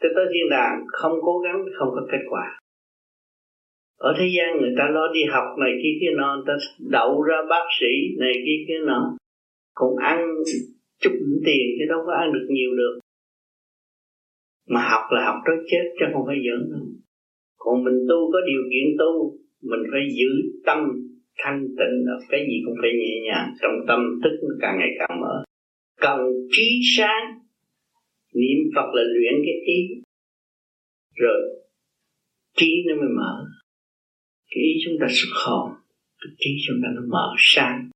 tới tới thiên đàng, không cố gắng, không có kết quả ở thế gian người ta lo đi học này kia kia nọ, người ta đậu ra bác sĩ này kia kia nọ. Còn ăn chút tiền chứ đâu có ăn được nhiều được. Mà học là học tới chết chứ không phải giỡn đâu. Còn mình tu có điều kiện tu, mình phải giữ tâm thanh tịnh cái gì cũng phải nhẹ nhàng. Trong tâm thức nó càng ngày càng mở. Cần trí sáng. Niệm phật là luyện cái ý. Rồi, trí nó mới mở cái ý chúng ta xuất hồn, cái trí chúng ta nó mở sáng.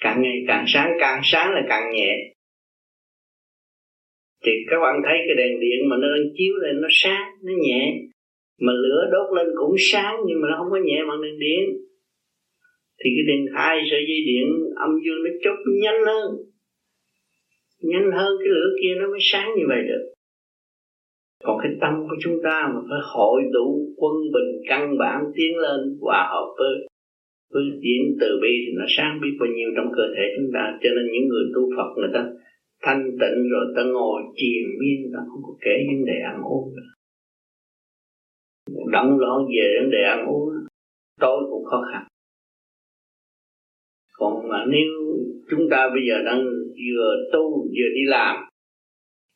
Càng ngày càng sáng càng sáng là càng nhẹ. Thì các bạn thấy cái đèn điện mà nó đang chiếu lên nó sáng, nó nhẹ. Mà lửa đốt lên cũng sáng nhưng mà nó không có nhẹ bằng đèn điện. Thì cái điện hai sợi dây điện âm dương nó chốt nhanh hơn. Nhanh hơn cái lửa kia nó mới sáng như vậy được còn cái tâm của chúng ta mà phải hội đủ quân bình căn bản tiến lên hòa hợp với với diễn từ bi thì nó sáng biết bao nhiêu trong cơ thể chúng ta. Cho nên những người tu Phật người ta thanh tịnh rồi ta ngồi triền miên, ta không có kể vấn đề ăn uống nữa. Động loạn về vấn đề ăn uống, tối cũng khó khăn. Còn mà nếu chúng ta bây giờ đang vừa tu vừa đi làm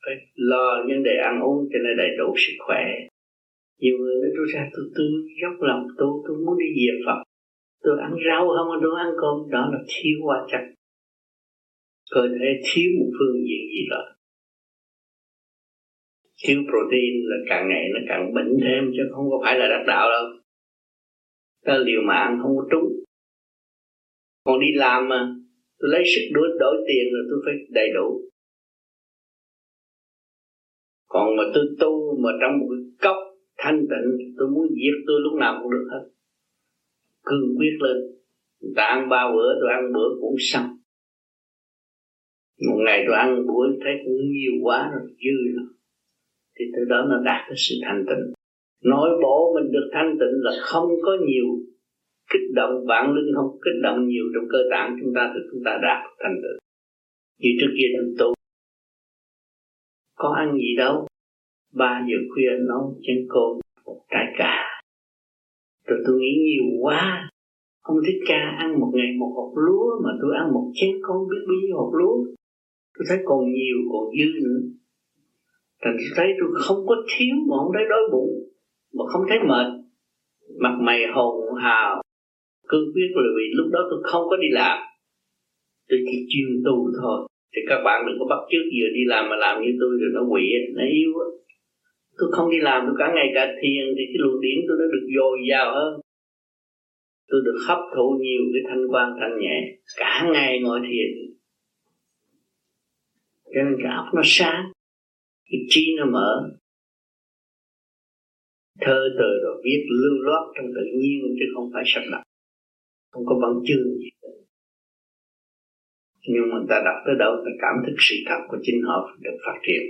phải lo vấn đề ăn uống cho nên đầy đủ sức khỏe. Nhiều người nói, tôi ra, tôi tư dốc lòng, tôi tôi muốn đi về Phật. Tôi ăn rau không, tôi ăn cơm. Đó là thiếu hóa chất cơ thể thiếu một phương diện gì đó. Thiếu protein là càng ngày nó càng bệnh thêm chứ không có phải là đắc đạo đâu. Ta liều mạng không có trúng. Còn đi làm mà, tôi lấy sức đổi đổi tiền là tôi phải đầy đủ còn mà tôi tu mà trong một cái cốc thanh tịnh, tôi muốn giết tôi lúc nào cũng được hết. Cương quyết lên, người ta ăn ba bữa, tôi ăn bữa cũng xong. Một ngày tôi ăn bữa thấy cũng nhiều quá rồi, dư rồi thì từ đó nó đạt cái sự thanh tịnh. Nội bộ mình được thanh tịnh là không có nhiều kích động vạn linh không kích động nhiều trong cơ tạng chúng ta, thì chúng ta đạt thanh tịnh. Như trước kia tôi tu có ăn gì đâu. Ba giờ khuya nấu chén cơm một trái cà. Rồi tôi nghĩ nhiều quá. Ông thích ca ăn một ngày một hộp lúa mà tôi ăn một chén con biết bao nhiêu hộp lúa. Tôi thấy còn nhiều, còn dư nữa. Thành tôi thấy tôi không có thiếu mà không thấy đói bụng, mà không thấy mệt. Mặt mày hồn hào. Cương quyết là vì lúc đó tôi không có đi làm. Tôi chỉ chuyên tu thôi thì các bạn đừng có bắt chước vừa đi làm mà làm như tôi rồi nó quỷ nó yếu tôi không đi làm tôi cả ngày cả thiền thì cái luồng điển tôi nó được dồi dào hơn. Tôi được hấp thụ nhiều cái thanh quan thanh nhẹ cả ngày ngồi thiền. Cho nên cái óc nó sáng, cái trí nó mở. Thơ từ rồi viết lưu loát trong tự nhiên chứ không phải sắp đặt. Không có văn chương gì nhưng mà ta đọc tới đâu ta cảm thức sự thật của chính họ được phát triển.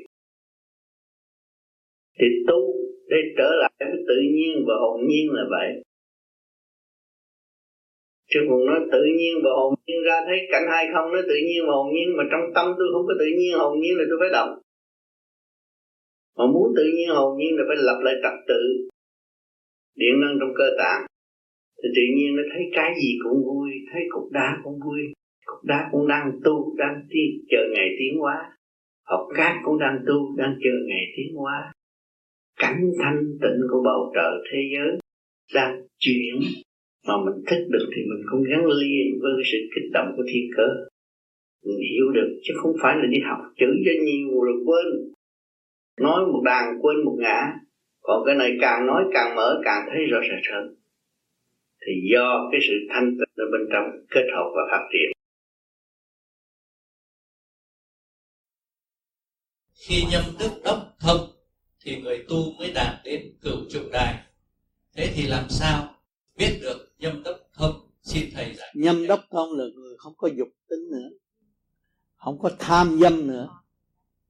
Thì tu để trở lại với tự nhiên và hồn nhiên là vậy. Chứ còn nói tự nhiên và hồn nhiên ra thấy cảnh hai không, nói tự nhiên và hồn nhiên, mà trong tâm tôi không có tự nhiên, hồn nhiên là tôi phải động. Mà muốn tự nhiên, hồn nhiên là phải lập lại trật tự, điện năng trong cơ tạng. Thì tự nhiên nó thấy cái gì cũng vui, thấy cục đá cũng vui cũng đá cũng đang tu, đang tiến chờ ngày tiến hóa. Học cát cũng đang tu, đang chờ ngày tiến hóa. Cảnh thanh tịnh của bầu trời thế giới đang chuyển. Mà mình thích được thì mình cũng gắn liền với sự kích động của thiên cơ. Mình hiểu được, chứ không phải là đi học chữ cho nhiều rồi quên. Nói một đàn quên một ngã, còn cái này càng nói càng mở, càng thấy rõ rệt hơn. Thì do cái sự thanh tịnh ở bên trong kết hợp và phát triển khi nhâm đức đốc thông thì người tu mới đạt đến cửu trụ đài thế thì làm sao biết được nhâm đốc thông xin thầy giải nhâm đốc thông là người không có dục tính nữa không có tham dâm nữa.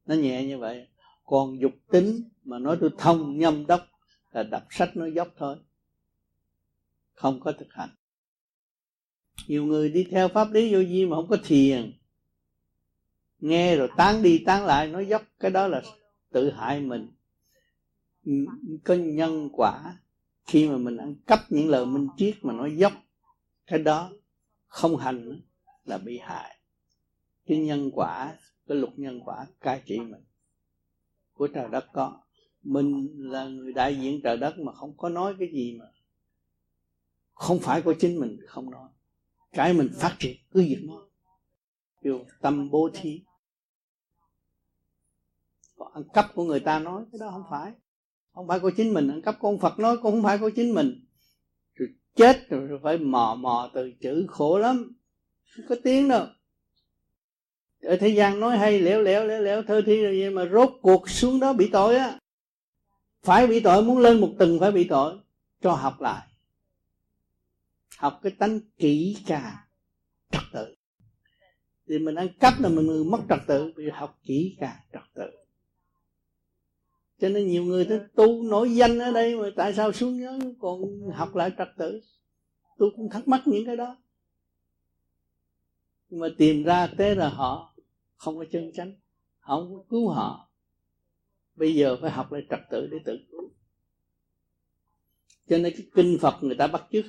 Nó nhẹ như vậy. Còn dục tính mà nói tôi thông nhâm đốc là đọc sách nói dốc thôi. Không có thực hành. Nhiều người đi theo pháp lý vô vi mà không có thiền nghe rồi tán đi tán lại, nói dốc, cái đó là tự hại mình. Có nhân quả, khi mà mình ăn cắp những lời minh triết mà nói dốc, cái đó không hành là bị hại. Cái nhân quả, cái luật nhân quả cai trị mình của trời đất có. Mình là người đại diện trời đất mà không có nói cái gì mà không phải của chính mình, không nói. Cái mình phát triển, cứ việc nói kêu tâm bố thí còn ăn cắp của người ta nói, cái đó không phải. Không phải của chính mình, ăn cắp của ông Phật nói cũng không phải của chính mình. Rồi chết rồi phải mò mò từ chữ khổ lắm. Không có tiếng đâu. Ở thế gian nói hay, lẻo lẻo lẻo lẻo, thơ thi rồi mà rốt cuộc xuống đó bị tội á. Phải bị tội, muốn lên một tầng phải bị tội. Cho học lại. Học cái tánh kỹ càng thì mình ăn cắp là mình mất trật tự vì học kỹ càng trật tự. Cho nên nhiều người tới tu nổi danh ở đây mà tại sao xuống nhớ còn học lại trật tự? Tôi cũng thắc mắc những cái đó. Nhưng mà tìm ra thế là họ không có chân chánh, họ không có cứu họ. Bây giờ phải học lại trật tự để tự cứu. Cho nên cái kinh phật người ta bắt chước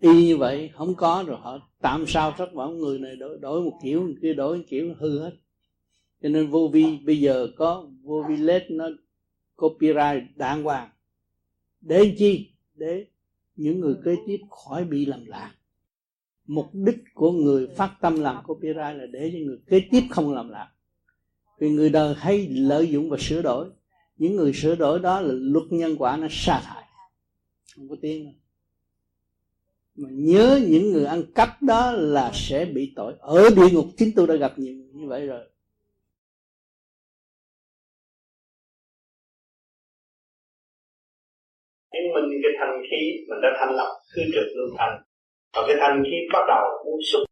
y như vậy không có rồi họ tạm sao thất bảo người này đổi, đổi một kiểu người kia đổi một kiểu hư hết. Cho nên vô vi bây giờ có vô vi led nó copyright đàng hoàng. Để chi? Để những người kế tiếp khỏi bị làm lạc mục đích của người phát tâm làm copyright là để cho người kế tiếp không làm lạc vì người đời hay lợi dụng và sửa đổi. Những người sửa đổi đó là luật nhân quả nó sa thải. Không có tiếng đâu mà nhớ những người ăn cắp đó là sẽ bị tội. Ở địa ngục chính tôi đã gặp nhiều như vậy rồi. Chứng minh cái thanh khí mình đã thanh lọc cứ trực lương thanh. Và cái thanh khí bắt đầu muốn xuất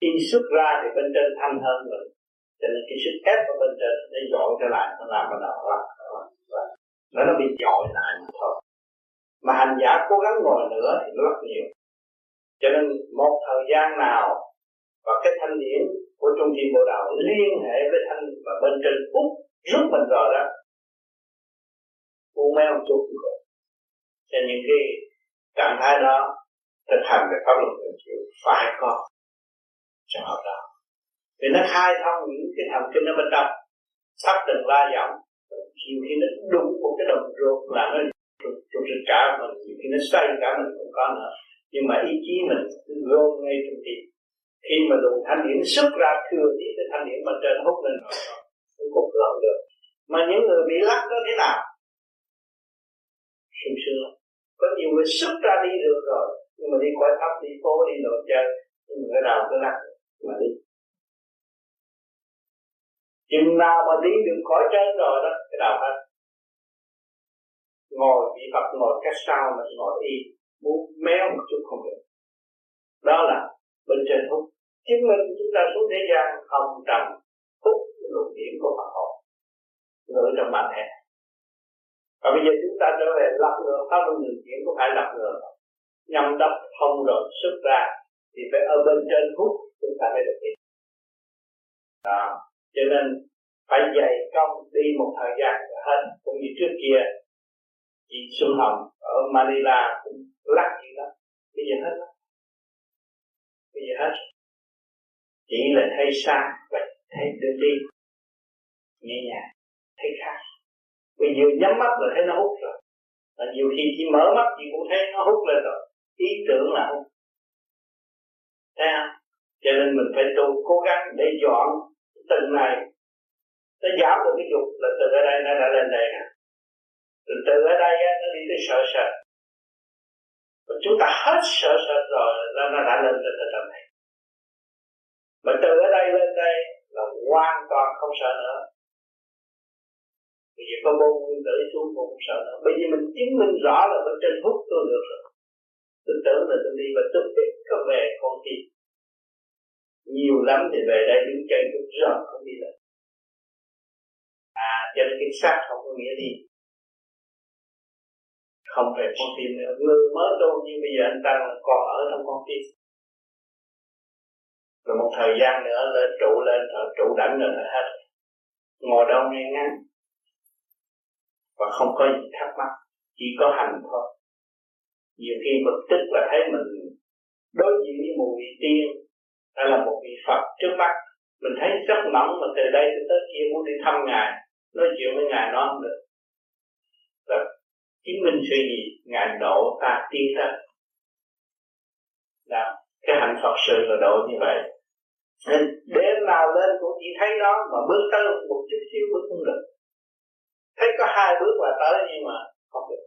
khi xuất ra thì bên trên thanh hơn mình. Cho nên cái sức ép ở bên trên để dội trở lại, nó làm bắt đầu là nó nó bị dội lại thôi mà hành giả cố gắng ngồi nữa thì nó rất nhiều. Cho nên một thời gian nào và cái thanh điển của trung tâm bộ đạo liên hệ với thanh và bên trên út rút mình rồi đó u mê một chút rồi cho những cái trạng thái đó thực hành về pháp luật thường chịu phải có trường hợp đó. Vì nó khai thông những cái thần kinh ở bên trong sắp định la giọng, khi khi nó đúng một cái đồng ruột là nó rồi, rồi cả mình nhiều khi nó sai cả mình cũng có nữa. Nhưng mà ý chí mình cứ gom ngay trong tim. Khi mà luồng thanh điển xuất ra thừa thì cái thanh điển bên trên hút lên rồi cũng cục lộn được. Mà những người bị lắc đó thế nào? Sung sướng. Có nhiều người xuất ra đi được rồi nhưng mà đi khỏi thấp đi phố đi nội chơi nhưng mà cái nào cứ lắc mà đi. Chừng nào mà đi được khỏi chân rồi đó cái nào hết? Ngồi, bị Phật ngồi cách sau mà ngồi y, muốn méo một chút không được. Đó là bên trên hút. Chứng minh chúng ta xuống thế gian không trầm hút luồng điểm của Phật học. Ngự trong bản thể và bây giờ chúng ta trở về lập ngược pháp luân thường chuyển có phải lập ngược nhằm đắp thông rồi xuất ra, thì phải ở bên trên hút, chúng ta mới được đi đó. Cho nên phải dày công đi một thời gian hết, cũng như trước kia chị Xuân Hồng ở Manila cũng lắc gì đó bây giờ hết bây giờ hết. Chỉ là thấy xa, và thấy được đi nhẹ nhàng thấy khác. Bây giờ nhắm mắt là thấy nó hút rồi. Và nhiều khi chỉ mở mắt chị cũng thấy nó hút lên rồi. Ý tưởng là hút. Thấy không? Cho nên mình phải tu cố gắng để dọn từng này nó giảm được cái dục là từ ở đây nó đã lên đây nè từ từ ở đây á, nó đi tới sợ sợ chúng ta hết sợ sợ rồi là nó đã lên lên trên này. Mà từ ở đây lên đây là hoàn toàn không sợ nữa. Bây giờ có vô nguyên tử xuống cũng không sợ nữa. Bây giờ mình chứng minh rõ là mình trên hút tôi được rồi. Tôi tưởng là tôi đi và tôi biết có về con gì, nhiều lắm thì về đây đứng chân cũng rõ không đi được. À cho nên cái xác không có nghĩa đi không về con tim nữa. Người mới tu như bây giờ anh ta còn ở trong con tim. Rồi một thời gian nữa lên trụ lên, rồi trụ đảnh rồi là hết. Ngồi đâu nghe ngắn. Và không có gì thắc mắc, chỉ có hành thôi. Nhiều khi bực tức là thấy mình đối diện với một vị tiên, hay là một vị Phật trước mắt. Mình thấy rất nóng mà từ đây tới kia muốn đi thăm ngài. Nói chuyện với ngài nó không được. Là chứng minh sự gì ngài độ ta tiến ra. Đó, cái hạnh Phật sự là độ như vậy. Nên đêm nào lên cũng chỉ thấy đó, mà bước tới một chút xíu bước không được. Thấy có hai bước là tới nhưng mà không được.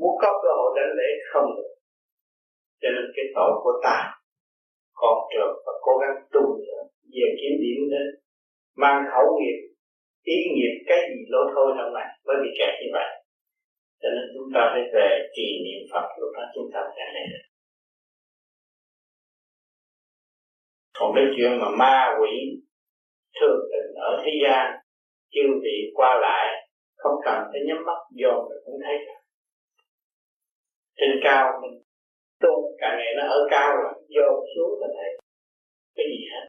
Muốn có cơ hội đánh lễ không được. Cho nên cái tội của ta còn trường và cố gắng tu nữa về kiếm điểm đến, mang khẩu nghiệp, ý nghiệp cái gì lỗ thôi trong này. Mới bị kẹt như vậy cho nên chúng ta phải về trì niệm Phật lúc đó chúng ta sẽ này còn cái chuyện mà ma quỷ thường tình ở thế gian, chư vị qua lại, không cần phải nhắm mắt vô là cũng thấy cả. Trên cao mình tu cả ngày nó ở cao rồi, vô xuống là thấy cái gì hết.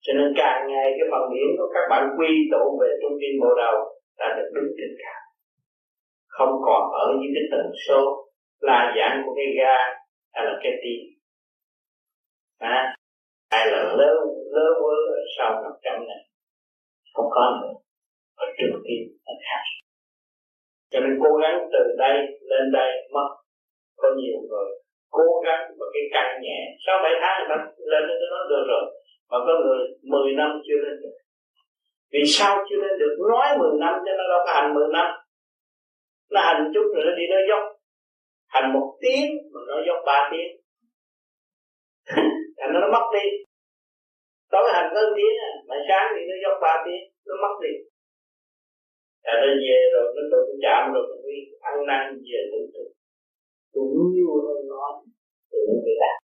Cho nên càng ngày cái phần điểm của các bạn quy tụ về trung tâm bộ đầu đã được đứng trên cao không còn ở những cái tần số là dạng của cái ga hay à, là cái tim à, hay là lơ lơ quơ ở sau mặt chậm này? Không có nữa. Ở trường tim nó khác. Cho nên cố gắng từ đây lên đây mất có nhiều người. Cố gắng và cái căn nhẹ sau bảy tháng người ta lên đến nó được rồi mà có người 10 năm chưa lên được. Vì sao chưa lên được? Nói 10 năm cho nó đâu có hành 10 năm nó hành chút rồi nó đi nó dốc. Hành một tiếng mà nó dốc ba tiếng. Thành nó mất đi. Tối hành có tiếng à, mà sáng thì nó dốc ba tiếng, nó mất đi. À nó về rồi, nó tụng chạm rồi, nó đi ăn năn về tự tự cũng nhiều hơn nó thì nó bị đạt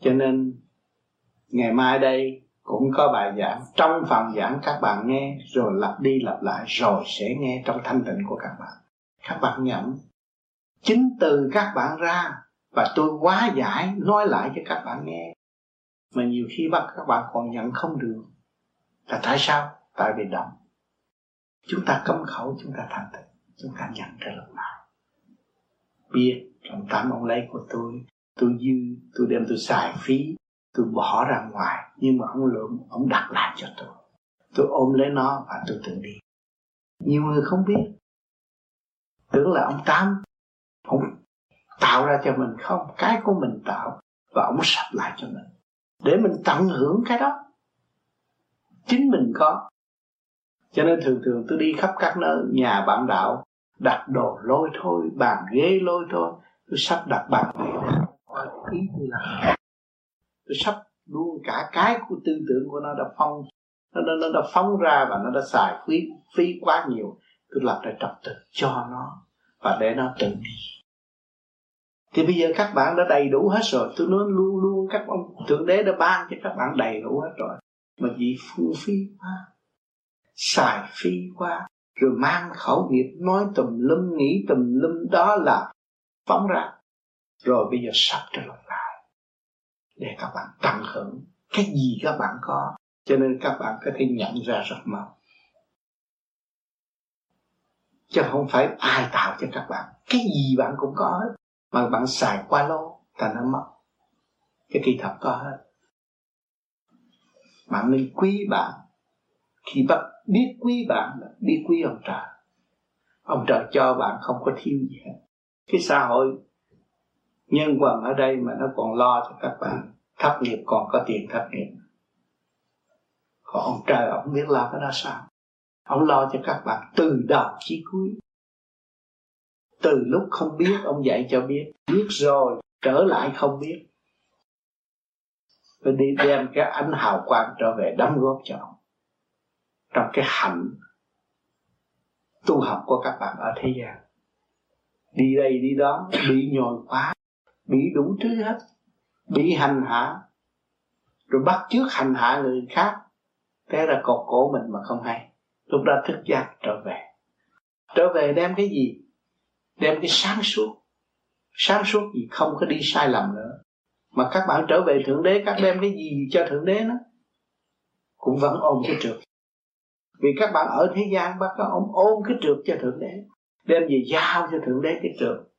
cho nên, ngày mai đây cũng có bài giảng, trong phần giảng các bạn nghe, rồi lặp đi lặp lại, rồi sẽ nghe trong thanh tịnh của các bạn. Các bạn nhận chính từ các bạn ra và tôi quá giải nói lại cho các bạn nghe. Mà nhiều khi bắt các bạn còn nhận không được. Là tại sao? Tại vì động. Chúng ta cấm khẩu, chúng ta thành tịnh, chúng ta nhận ra lúc nào. Biết trong tám ông lấy của tôi tôi dư, tôi đem tôi xài phí tôi bỏ ra ngoài, nhưng mà ông lượng ông đặt lại cho tôi. Tôi ôm lấy nó và tôi tự đi. Nhiều người không biết. Tưởng là ông tám, ông tạo ra cho mình không, cái của mình tạo, và ông sắp lại cho mình. Để mình tận hưởng cái đó. Chính mình có. Cho nên thường thường tôi đi khắp các nơi, nhà bạn đạo, đặt đồ lôi thôi, bàn ghế lôi thôi, tôi sắp đặt bàn ghế. Ý tôi làm tôi sắp luôn cả cái của tư tưởng của nó đã phong nó, nó, nó đã phóng ra và nó đã xài phí phí quá nhiều. Tôi lập ra trật tự cho nó và để nó tự đi. Thì bây giờ các bạn đã đầy đủ hết rồi. Tôi nói luôn luôn các ông thượng đế đã ban cho các bạn đầy đủ hết rồi. Mà vì phung phí quá xài phí quá rồi mang khẩu nghiệp nói tùm lum nghĩ tùm lum đó là phóng ra. Rồi bây giờ sắp trở lại để các bạn tận hưởng cái gì các bạn có. Cho nên các bạn có thể nhận ra rất mau. Chứ không phải ai tạo cho các bạn. Cái gì bạn cũng có hết. Mà bạn xài qua lô thành nó mất. Cái kỳ thật có hết. Bạn nên quý bạn. Khi bạn biết quý bạn, biết quý ông trời. Ông trời cho bạn không có thiếu gì hết. Cái xã hội nhân quần ở đây mà nó còn lo cho các bạn, thất nghiệp còn có tiền thất nghiệp. Còn ông trời ông biết lo cái đó sao? Ông lo cho các bạn từ đầu chí cuối. Từ lúc không biết, ông dạy cho biết. Biết rồi, trở lại không biết. Rồi đi đem cái ánh hào quang trở về đóng góp cho ông. Trong cái hạnh tu học của các bạn ở thế gian. Đi đây đi đó, bị nhồi quá bị đủ thứ hết. Bị hành hạ. Rồi bắt trước hành hạ người khác. Té là cột cổ mình mà không hay. Lúc đó thức giác trở về. Trở về đem cái gì? Đem cái sáng suốt. Sáng suốt gì không có đi sai lầm nữa. Mà các bạn trở về thượng đế, các đem cái gì cho thượng đế nó? Cũng vẫn ôm cái trượt. Vì các bạn ở thế gian, bác các ông ôm cái trượt cho thượng đế. Đem về giao cho thượng đế cái trượt?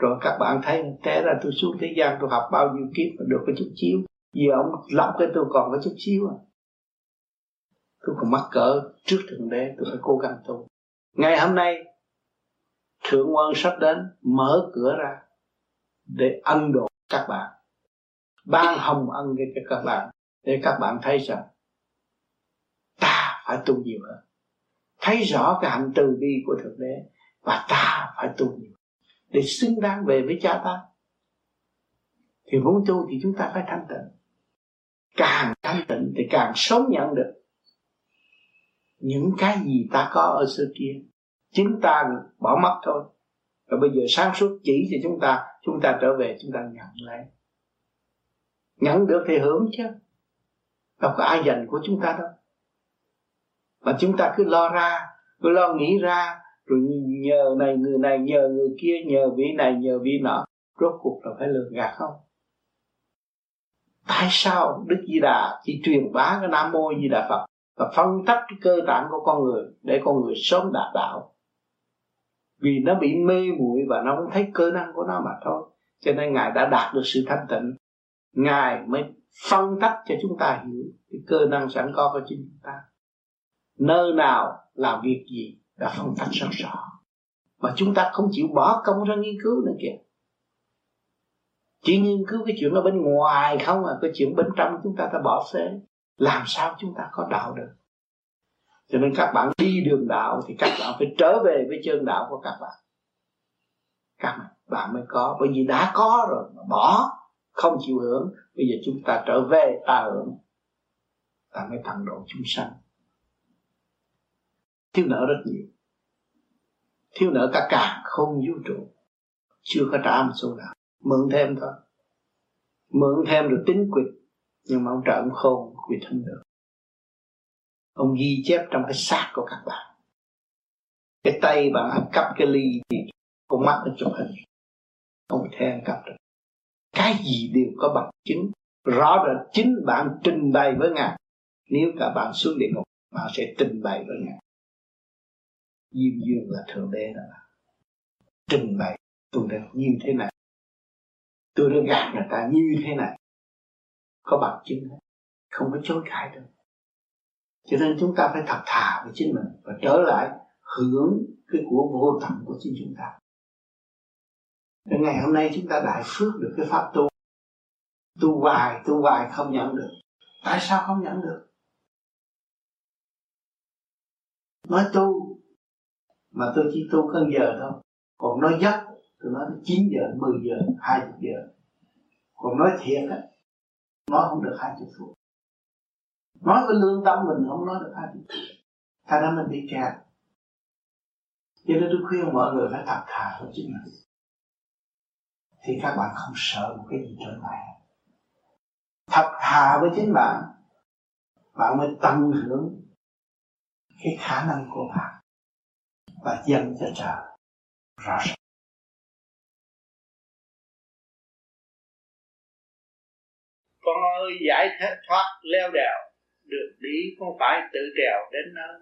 Rồi các bạn thấy té ra tôi xuống thế gian, tôi học bao nhiêu kiếp mà được cái chút xíu. Giờ ông lập cái tôi còn có chút xíu à. Tôi còn mắc cỡ trước thượng đế, tôi phải cố gắng tu. Ngày hôm nay, thượng quân sắp đến, mở cửa ra để ân độ các bạn. Ban hồng ân cho các bạn, để các bạn thấy rằng ta phải tu nhiều hơn. Thấy rõ cái hạnh từ bi của thượng đế và ta phải tu nhiều để xứng đáng về với cha ta, thì muốn tu thì chúng ta phải thanh tịnh. Càng thanh tịnh thì càng sống nhận được những cái gì ta có ở xưa kia. Chính ta bỏ mất thôi. Rồi bây giờ sáng suốt chỉ cho chúng ta chúng ta trở về, chúng ta nhận lấy. Nhận được thì hưởng chứ. Đâu có ai dành của chúng ta đâu. Mà chúng ta cứ lo ra, cứ lo nghĩ ra rồi nhờ này người này, nhờ người kia, nhờ vị này, nhờ vị nọ. Rốt cuộc là phải lừa gạt không? Tại sao đức di đà chỉ truyền bá cái nam mô di đà phật và phân tách cái cơ tạng của con người để con người sớm đạt đạo? Vì nó bị mê muội và nó không thấy cơ năng của nó mà thôi. Cho nên ngài đã đạt được sự thanh tịnh. Ngài mới phân tách cho chúng ta hiểu cái cơ năng sẵn có của chính chúng ta. Nơi nào làm việc gì đã phân tách sâu rõ mà chúng ta không chịu bỏ công ra nghiên cứu nữa kìa. Chỉ nghiên cứu cái chuyện ở bên ngoài không à cái chuyện bên trong chúng ta ta bỏ xế. Làm sao chúng ta có đạo được? Cho nên các bạn đi đường đạo thì các bạn phải trở về với chân đạo của các bạn. Các bạn mới có. Bởi vì đã có rồi mà bỏ, không chịu hưởng, bây giờ chúng ta trở về ta hưởng. Ta mới tận độ chúng sanh thiếu nợ rất nhiều. Thiếu nợ cả càng không vũ trụ. Chưa có trả một số nào. Mượn thêm thôi. Mượn thêm rồi tính quyệt nhưng mà ông trợ ông khôn quyệt không được ông ghi chép trong cái xác của các bạn. Cái tay bạn ăn cắp cái ly thì con mắt nó chụp hình. Ông theo ăn cắp được. Cái gì đều có bằng chứng. Rõ rệt chính bạn trình bày với ngài. Nếu cả bạn xuống địa ngục, bạn sẽ trình bày với ngài diêm dương là thượng đế đó. Trình bày tôi đã như thế này. Tôi đã gạt người ta như thế này. Có bằng chứng hết. Không có chối cãi đâu. Cho nên chúng ta phải thật thà với chính mình và trở lại hưởng cái của vô tận của chính chúng ta. Đến ngày hôm nay chúng ta đại phước được cái pháp tu. Tu hoài tu hoài không nhận được. Tại sao không nhận được? Nói tu mà tôi chỉ tu cân giờ thôi. Còn nói giấc, tôi nói 9 giờ 10 giờ 20 giờ. Còn nói thiệt á, nói không được 20 phút. Nói với lương tâm mình không nói được 20 phút. Thành ra mình bị kẹt. Cho nên tôi khuyên mọi người phải thật thà với chính mình. Thì các bạn không sợ một cái gì trở lại thật thà với chính bạn bạn mới tận hưởng cái khả năng của bạn và dân cho trời rõ ràng con ơi, giải thoát leo đèo. Được đi không phải tự trèo đến nơi?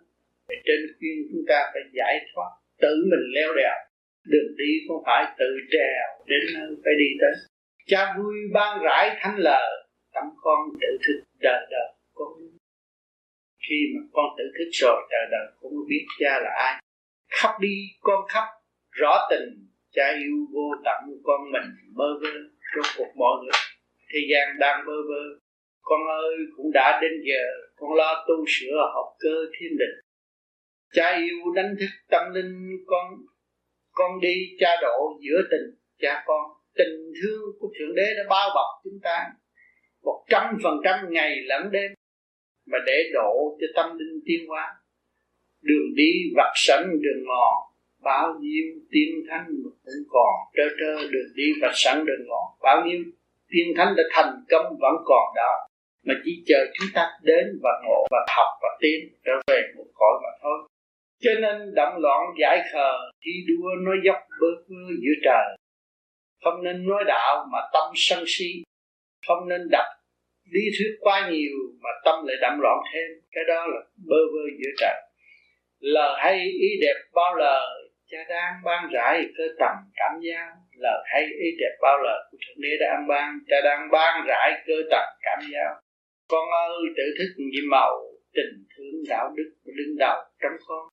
Trên khuyên chúng ta phải giải thoát, tự mình leo đèo. Đường đi không phải tự trèo đến nơi phải đi tới? Cha vui ban rãi thanh lờ tâm con tự thức đời đời con khi mà con tự thức rồi đời đời cũng biết cha là ai khóc đi con khóc rõ tình cha yêu vô tận con mình bơ vơ rốt cuộc mọi người. Thế gian đang bơ vơ, con ơi, cũng đã đến giờ, con lo tu sửa học cơ thiên định. Cha yêu đánh thức tâm linh con con đi cha độ giữa tình cha con. Tình thương của thượng đế đã bao bọc chúng ta, một trăm phần trăm ngày lẫn đêm, mà để độ cho tâm linh tiến hóa đường đi vặt sẵn đường mòn bao nhiêu tiên thánh cũng còn. Trơ trơ, đường đi vặt sẵn đường mòn bao nhiêu tiên thánh đã thành công vẫn còn đó. Mà chỉ chờ chúng ta đến và ngộ và học và tiến trở về một cõi mà thôi. Cho nên động loạn giải khờ, thi đua nói dốc bơ vơ giữa trời. Không nên nói đạo mà tâm sân si. Không nên đặt lý thuyết quá nhiều mà tâm lại đậm loạn thêm. Cái đó là bơ vơ giữa trời lời hay, ý đẹp bao lời, cha đang ban rải cơ tầm cảm giác. Lời hay, ý đẹp bao lời của thượng đế đã ban cha đang ban rải cơ tầm cảm giác. Con ơi, tự thức nhiệm màu, tình thương đạo đức đứng đầu trong con.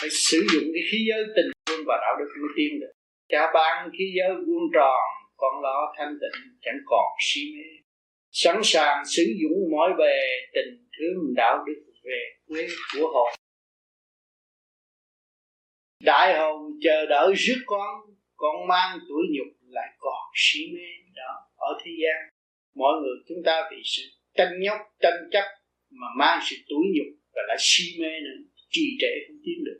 Phải sử dụng cái khí giới tình thương và đạo đức mới tiên được. Cha ban khí giới vuông tròn, con lo thanh tịnh chẳng còn si mê. Sẵn sàng sử dụng mọi về tình thương đạo đức về quê của hồn đại hồn chờ đợi rước con con mang tuổi nhục lại còn si mê đó, ở thế gian. Mọi người chúng ta bị sự tranh nhóc, tranh chấp mà mang sự tuổi nhục và lại si mê nữa trì trệ không tiến được.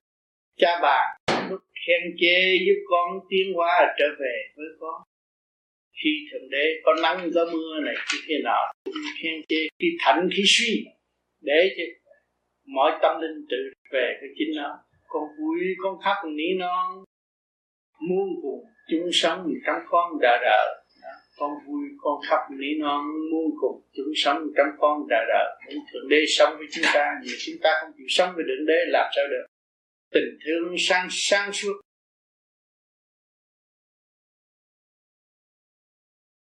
Cha bà lúc khen chê giúp con tiến hóa trở về với con. Khi thượng đế có nắng có mưa này, khi thế nào cũng khen chê, khi thảnh, khi suy để cho mọi tâm linh tự về cái chính nó con vui con khóc ní non. Muôn cùng chúng sống trong con đã đời con vui con khóc ní non, muôn cùng chúng sống trong con đã đời những thượng đế sống với chúng ta nhưng chúng ta không chịu sống với thượng đế, làm sao được? Tình thương sang sang suốt.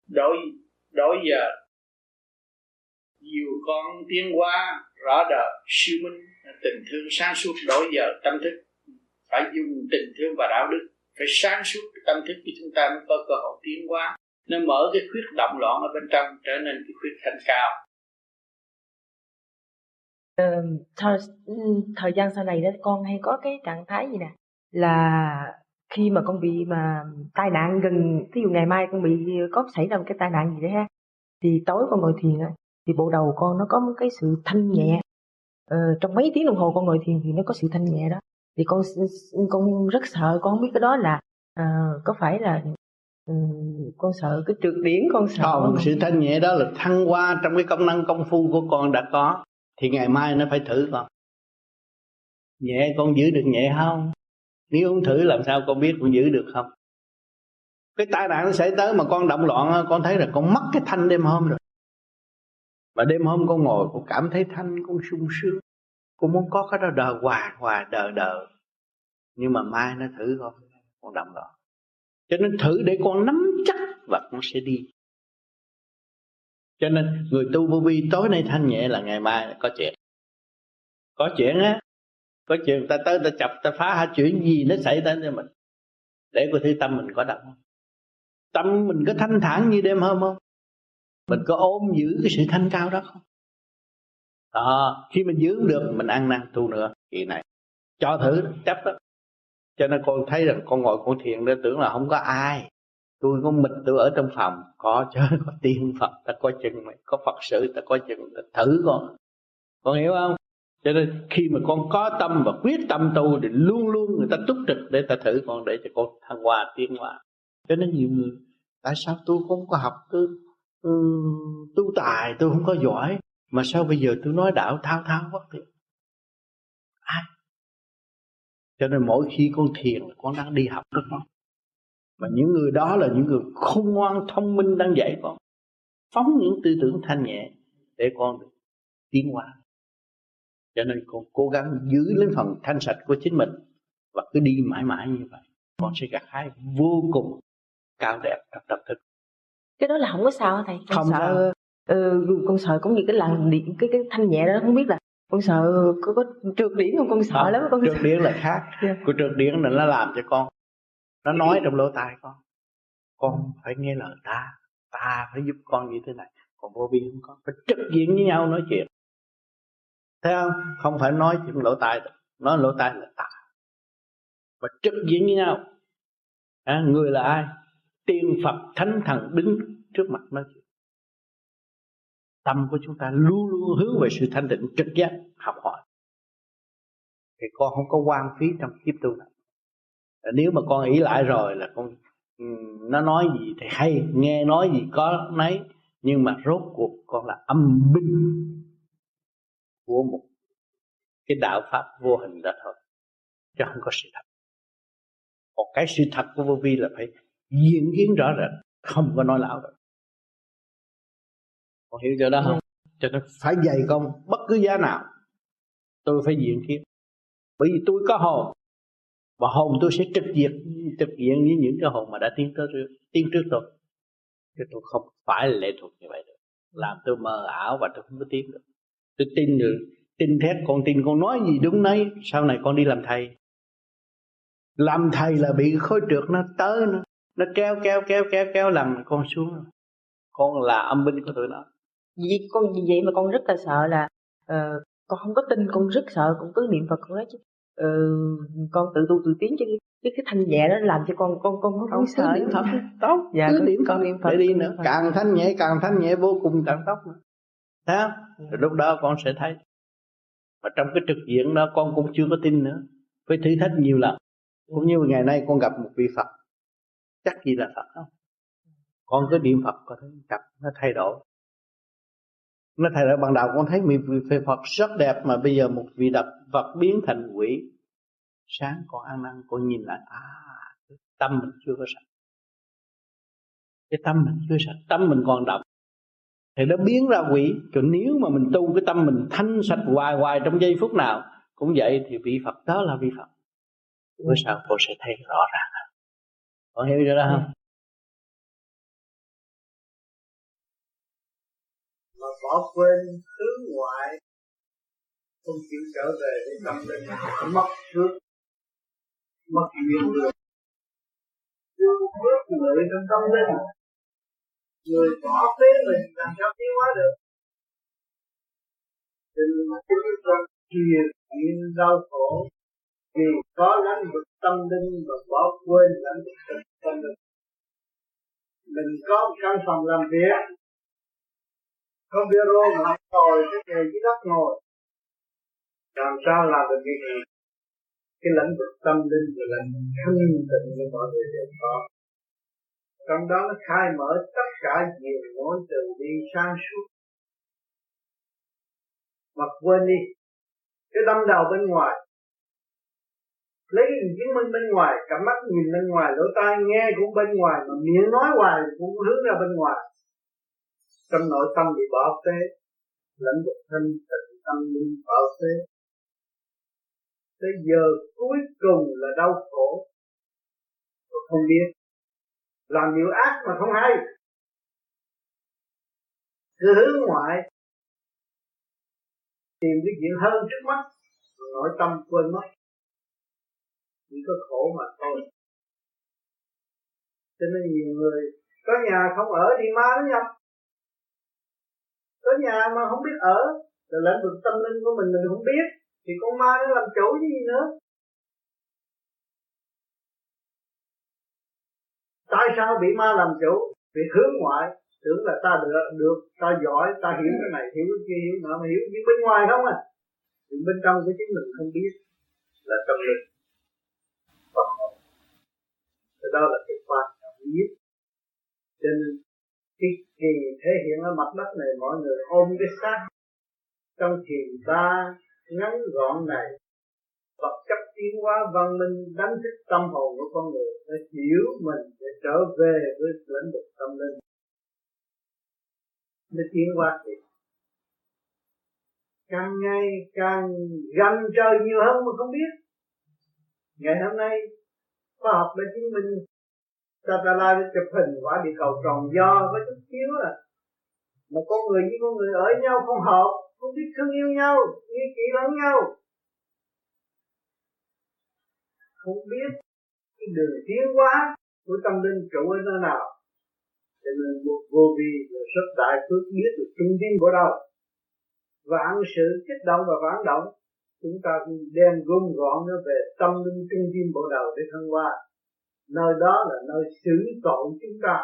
Đổi đổi giờ. Nhiều con tiến hóa, rõ đời, siêu minh tình thương sáng suốt đổi giờ tâm thức. Phải dùng tình thương và đạo đức. Phải sáng suốt tâm thức thì chúng ta mới có cơ hội tiến hóa. Nó mở cái khuyết động loạn ở bên trong trở nên cái khuyết thanh cao. Ờ, thời, ừ, thời gian sau này đó con hay có cái trạng thái gì nè? Là khi mà con bị mà tai nạn gần ví dụ ngày mai con bị có xảy ra một cái tai nạn gì đấy ha thì tối con ngồi thiền á thì bộ đầu con nó có một cái sự thanh nhẹ ờ, trong mấy tiếng đồng hồ con ngồi thiền thì nó có sự thanh nhẹ đó. Thì con con rất sợ con không biết cái đó là uh, có phải là um, con sợ cái trượt điển con sợ không sự thanh nhẹ đó là thăng hoa trong cái công năng công phu của con đã có thì ngày mai nó phải thử con. Nhẹ con giữ được nhẹ không? Nếu không thử làm sao con biết con giữ được không? Cái tai nạn nó xảy tới mà con động loạn con thấy là con mất cái thanh đêm hôm rồi và đêm hôm con ngồi, con cảm thấy thanh, con sung sướng. Con muốn có cái đó đờ hoài hoài đờ đờ. Nhưng mà mai nó thử con con động đó cho nên thử để con nắm chắc và con sẽ đi. Cho nên người tu vô vi tối nay thanh nhẹ là ngày mai có chuyện. Có chuyện á, có chuyện ta tới ta chập, ta phá hả, chuyện gì nó xảy ra cho mình. Để coi thứ tâm mình có động không? Tâm mình có thanh thản như đêm hôm không? Mình có ôm giữ cái sự thanh cao đó không? Đó khi mình giữ được, mình ăn năn tu nữa. Kỳ này. Cho thử, chấp đó. Cho nên con thấy rằng con ngồi con thiền để tưởng là không có ai. Tôi có mình tôi ở trong phòng. Có chứ có tiên phật, ta có chừng mày. Có phật sự, ta có chừng. Ta thử con. Con hiểu không? Cho nên khi mà con có tâm và quyết tâm tu thì luôn luôn người ta túc trực để ta thử con, để cho con thăng hoa tiến hóa. Cho nên nhiều người, tại sao tôi không có học tôi um, tu tài tôi không có giỏi. Mà sao bây giờ tôi nói đạo thao thao bất tuyệt ai? Cho nên mỗi khi con thiền con đang đi học rất ngon, mà những người đó là những người khôn ngoan thông minh đang dạy con. Phóng những tư tưởng thanh nhẹ để con được tiến hóa. Cho nên con cố gắng giữ lấy phần thanh sạch của chính mình và cứ đi mãi mãi như vậy. Con sẽ gặt hái vô cùng cao đẹp trong tâm thức cái đó là không có sao hả thầy? Con không sợ ừ, con sợ cũng như cái làn điện cái cái thanh nhẹ đó không biết là con sợ có, có trượt điển không? Con sợ không, lắm con trượt điển là khác. Yeah. của trượt điển là nó làm cho con nó nói trong lỗ tai con con phải nghe lời ta ta phải giúp con như thế này. Còn vô vi không có phải trực diện với nhau nói chuyện. Thấy không? Không phải nói chuyện lỗ tai nói lỗ tai là ta. Và trực diện với nhau. À, người là ai tiên phật thánh thần đứng trước mặt nói chuyện tâm của chúng ta luôn luôn hướng về sự thanh tịnh trực giác, học hỏi. Thì con không có quan phí trong kiếp tu này. Nếu mà con ý lại rồi là con ừ, nó nói gì thì hay, nghe nói gì có nấy, nhưng mà rốt cuộc con là âm binh của một cái đạo pháp vô hình đó thôi, chứ không có sự thật. Còn cái sự thật của vô vi là phải diễn kiến rõ rệt không có nói lão được. Con hiểu chỗ đó không? Cho nên phải dạy con bất cứ giá nào tôi phải diễn kiến. Bởi vì tôi có hồn và hồn tôi sẽ trực diện trực diện với những cái hồn mà đã tiến tới tiến trước tôi. Chứ tôi không phải lệ thuộc như vậy được. Làm tôi mơ ảo và tôi không có tiến được. Tôi tin được tin thét con tin con nói gì đúng nấy sau này con đi làm thầy. Làm thầy là bị khối trượt nó tới nó nó kéo kéo kéo kéo kéo làm con xuống. Con là âm binh của tụi nó. Vì con vì vậy mà con rất là sợ là uh, con không có tin con rất sợ con cứ niệm phật con nói chứ. Uh, con tự tu tự tiến chứ cái cái thanh nhẹ đó làm cho con con con không, không sợ. niệm phật tốt. Dạ cứ niệm con niệm phật để đi nữa. Càng thanh nhẹ càng thanh nhẹ vô cùng càng tóc nữa. Thấy không? Ừ. rồi lúc đó con sẽ thấy. Và trong cái trực diện đó con cũng chưa có tin nữa. Phải thử thách nhiều lần. Cũng như ngày nay con gặp một vị phật chắc gì là phật không? Con cứ niệm phật có thấy gặp nó thay đổi. Nó thay đổi. Ban đầu con thấy vị phật rất đẹp mà bây giờ một vị đập vật biến thành quỷ. Sáng con ăn năn, con nhìn lại à tâm mình chưa có sạch. Cái tâm mình chưa sạch, tâm mình còn đậm thì nó biến ra quỷ. Còn nếu mà mình tu cái tâm mình thanh sạch hoài hoài trong giây phút nào, cũng vậy thì vị Phật đó là vị Phật. Bữa sau cô sẽ thấy rõ ràng con hiểu chưa đó không? Mà bỏ quên hướng ngoại không chịu trở về để tâm linh. Mất trước mất nhiều người. Bước người trong tâm linh. Người bỏ phế mình làm sao tiến hóa được? Đừng mà chúng ta kiềm chuyện đau khổ vì có lãnh vực tâm linh và bỏ quên lãnh vực tâm linh. Mình có một căn phòng làm việc. Không biết rô mà ngồi, cái ngày dưới đất ngồi. Làm sao làm được cái gì? Cái lãnh vực tâm linh và lãnh vực thanh tịnh của mọi người đều có. Trong đó nó khai mở tất cả nhiều mối từ đi sang suốt. Mà quên đi, cái tâm đầu bên ngoài lấy cái chứng minh bên ngoài, cặp mắt nhìn bên ngoài, lỗ tai nghe cũng bên ngoài, mà miệng nói hoài cũng hướng ra bên ngoài. Trong nội tâm bị bỏ phế, lãnh vực thân tịnh tâm linh bỏ phế. Tới giờ cuối cùng là đau khổ. Không biết. Làm nhiều ác mà không hay. Cứ hướng ngoại. Tìm cái chuyện hơn trước mắt nội tâm quên mất chỉ có khổ mà thôi. Cho nên nhiều người có nhà không ở thì ma nó nhập. Có nhà mà không biết ở là lĩnh vực tâm linh của mình mình không biết, thì con ma nó làm chủ gì nữa? Tại sao bị ma làm chủ? Vì hướng ngoại, tưởng là ta được được, ta giỏi, ta hiểu cái này, hiểu cái kia, hiểu nọ, mà hiểu nhưng bên ngoài không à? Bên trong của chính mình không biết là tâm linh thì đó là cái quan trọng nhất. Cho nên, cái kỳ thể hiện ở mặt đất này, mọi người ôm cái xác trong thiền ba ngắn gọn này. Vật chất tiến hóa văn minh, đánh thức tâm hồn của con người để hiểu mình để trở về với lĩnh vực tâm linh. Để tiến hóa thì càng ngày càng gần trời nhiều hơn mà không biết. Ngày hôm nay khoa học đã chứng minh satellite đã chụp hình quả địa cầu tròn do có chút xíu à. Mà con người với con người ở nhau không hợp, không biết thương yêu nhau, nghi kỹ lẫn nhau. Không biết cái đường tiến hóa của tâm linh trụ ở nơi nào. Cho nên vô vi là rất đại phước biết được trung tâm của đâu. Vạn sự kích động và vạn động chúng ta đem gom gọn nó về tâm linh trung tâm bộ đầu để thăng hoa. Nơi đó là nơi xử tội chúng ta.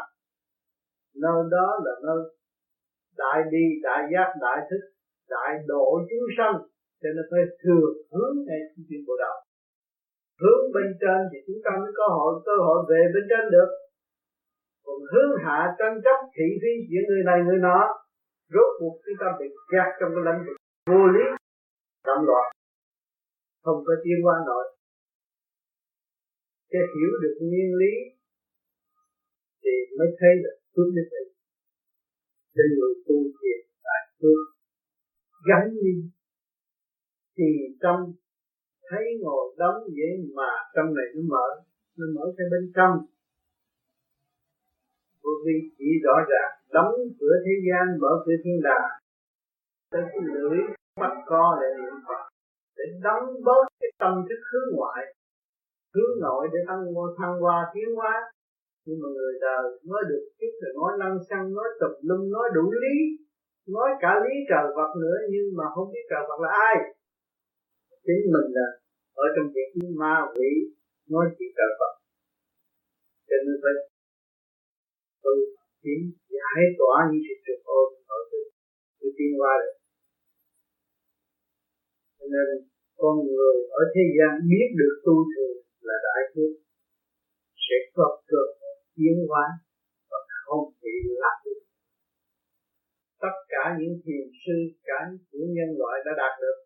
Nơi đó là nơi đại đi đại giác, đại thức, đại độ chúng sanh. Cho nên phải thường hướng ngay trung tâm bộ đầu. Hướng bên trên thì chúng ta mới có hội cơ hội về bên trên được. Còn hướng hạ tranh chấp thị phi giữa người này, người nọ, rốt cuộc chúng ta bị kẹt trong cái lãnh vực vô lý động loạn không có tiến qua nổi sẽ hiểu được nguyên lý thì mới thấy được phước đức ấy cho người tu thiền tại phước gắn đi thì trong thấy ngồi đóng vậy mà trong này nó mở nó mở cái bên trong. Vô vi chỉ rõ ràng, đóng cửa thế gian, mở cửa thiên đàng. Tới cái lưỡi bắt co để niệm phật để đóng bớt cái tâm thức hướng ngoại, hướng nội để tăng thăng hoa, tiến hóa. Nhưng mà người đời nói được chút rồi nói năng xăng nói tập lum, nói đủ lý, nói cả lý trời vật nữa, nhưng mà không biết trời vật là ai. Chính mình là ở trong việc ma quỷ, nói chuyện trời vật. cho nên phải tu tiến giải tỏa những sự trực ôn ở từ từ tiên qua được nên con người ở thế gian biết được tu thường là đại phước sẽ có cơ tiến hóa và không bị lạc được tất cả những thiền sư, cả những nhân loại đã đạt được,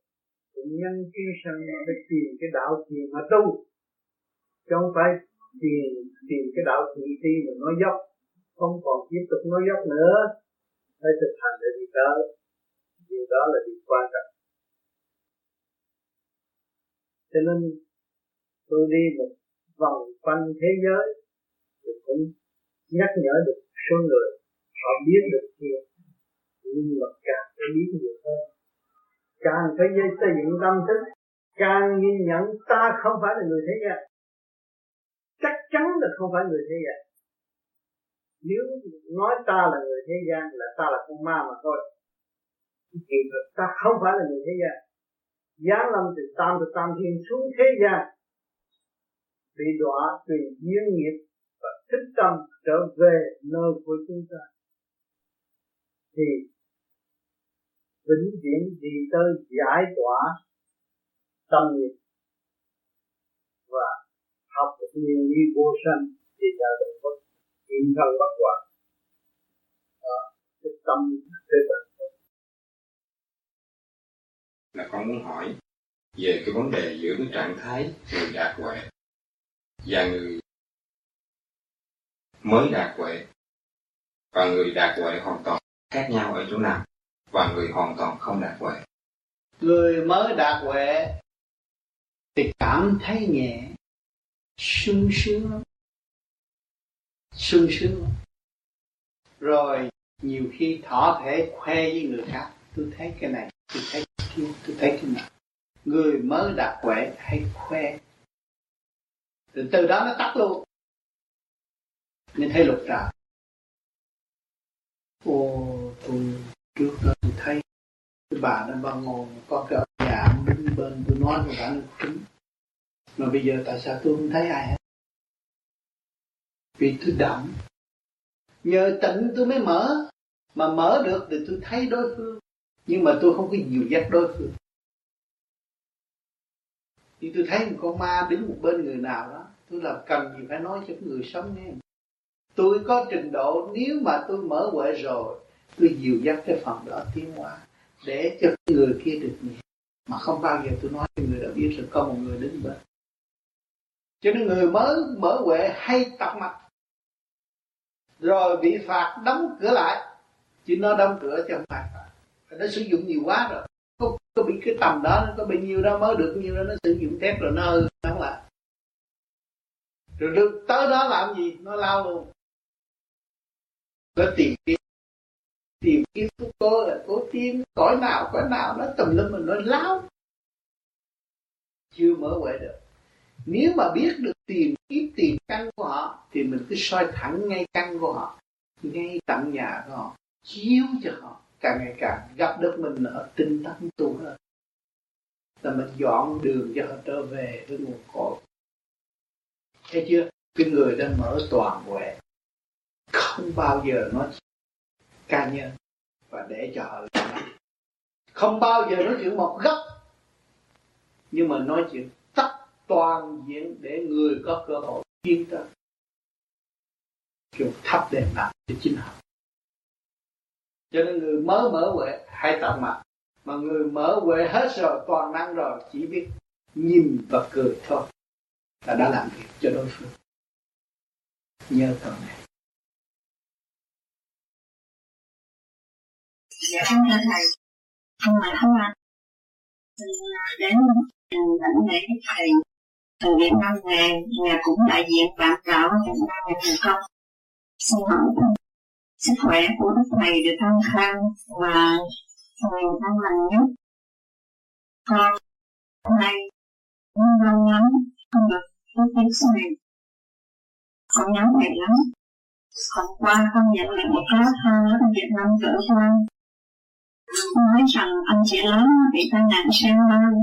cũng nhân chuyên sanh để tìm cái đạo thiền mà tu. Chứ không phải tìm tìm cái đạo thị ti mà nói dốc. Không còn tiếp tục nói dốc nữa. Phải thực hành để đi tới. Điều đó là điều quan trọng cho nên tôi đi một vòng quanh thế giới thì cũng nhắc nhở được số người, họ biết được kia. Nhưng mà càng phải biết nhiều hơn. Càng phải dây xây dựng tâm thức, càng nhìn nhận ta không phải là người thế gian. Chắc chắn là không phải người thế gian. Nếu nói ta là người thế gian là ta là con ma mà thôi. Thì ta không phải là người thế gian giáng lâm từ tam từ tam thiên xuống thế gian. Bị đọa tùy duyên nghiệp và thích tâm trở về nơi của chúng ta. Thì vĩnh viễn đi tới giải tỏa tâm nghiệp và học được nguyên lý vô sanh thì ta được có yên thân bất hoại. Cái tâm thế bản là con muốn hỏi về cái vấn đề giữa cái trạng thái người đạt huệ và người mới đạt huệ. Và người đạt huệ hoàn toàn khác nhau ở chỗ nào? Và người hoàn toàn không đạt huệ. Người mới đạt huệ thì cảm thấy nhẹ, sung sướng lắm sung sướng. Lắm rồi nhiều khi thỏ thể khoe với người khác. Tôi thấy cái này, tôi thấy kia tôi thấy thế nào người mới đạt huệ hay khoe. Từ từ đó nó tắt luôn. Nên thấy lục trời ô, tôi trước đó tôi thấy cái bà nó bao ngồi, có cái nhà đứng bên tôi nói với bà kính. Mà bây giờ tại sao tôi không thấy ai hết? Vì tôi đậm. Nhờ tịnh tôi mới mở. Mà mở được thì tôi thấy đối phương nhưng mà tôi không có dìu dắt đối phương. Thì tôi thấy một con ma đứng một bên người nào đó, tôi làm cần gì phải nói cho người sống nghe. Tôi có trình độ, nếu mà tôi mở huệ rồi, tôi dìu dắt cái phần đó tiến hóa, để cho người kia được nhẹ mà không bao giờ tôi nói cho người đã biết rồi có một người đứng bên. Cho nên người mới mở huệ hay tập mặt rồi bị phạt đóng cửa lại. Chứ nó đóng cửa cho không phải nó sử dụng nhiều quá rồi. Có, có bị cái tầm đó nó có bao nhiêu đó mới được nhiêu đó nó sử dụng thép rồi nó hư không lại rồi được tới đó làm gì? Nó lao luôn. Nó tìm kiếm. Tìm kiếm của cô là cố tiên cõi nào cõi nào nó tùm lum mình nó lao, chưa mở huệ được. Nếu mà biết được tìm kiếm tìm căn của họ thì mình cứ soi thẳng ngay căn của họ ngay tận nhà của họ chiếu cho họ càng ngày càng gặp được mình ở tinh tấn tu hơn. Là mình dọn đường cho họ trở về với nguồn cội. Thấy chưa? Cái người đã mở toàn huệ. Không bao giờ nói ca nhân và để cho họ làm không bao giờ nói chuyện một góc. Nhưng mà nói chuyện tất toàn diện để người có cơ hội tiến tới kiểu thắp đèn nặng cho chính họ cho nên người mới mở huệ hay tạm mặt. Mà người mở huệ hết rồi, toàn năng rồi, chỉ biết nhìn và cười thôi. Là đã làm việc cho đối phương. Nhớ câu này. Dạ không thưa thầy không mà không ạ đến lãnh lễ thầy, từ Việt Nam về, nhà cũng đại diện bạn cáo Việt Nam về thành công xin hỏi sức khỏe của đức thầy được thăng khang và nhiều thăng lành nhất. Con hôm nay muốn lâu lắm không được có tiếng này. Con nhớ thầy lắm. Hôm qua con nhận được một lá thơ ở Việt Nam gửi con. nói rằng anh chị lớn bị tai nạn xe hơi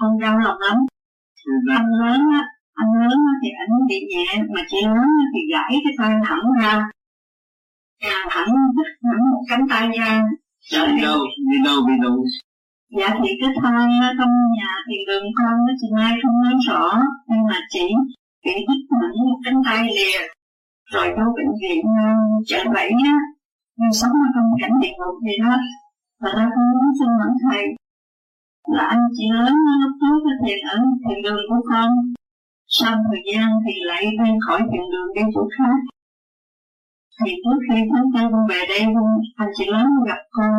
con đau lòng lắm. Anh lớn á, anh lớn thì ảnh bị nhẹ, mà chị lớn thì gãy cái tay thẳng ra thẳng đứt hẳn một cánh tay ra đi đâu đi đâu bị đâu? Dạ thì cái thai trong nhà thì đường con nó chị mai không nói rõ. Nhưng mà chỉ bị đứt hẳn một cánh tay lìa rồi vô bệnh viện ờ, chợ bảy á. Nhưng sống ở trong cảnh địa ngục gì đó. Và ra con muốn xin hỏi thầy. Là anh chị lớn lúc trước thiền ở thiền đường của con. Sau thời gian thì lại đi khỏi thiền đường đi chỗ khác thì trước khi tháng tư con về đây anh chị lớn gặp con.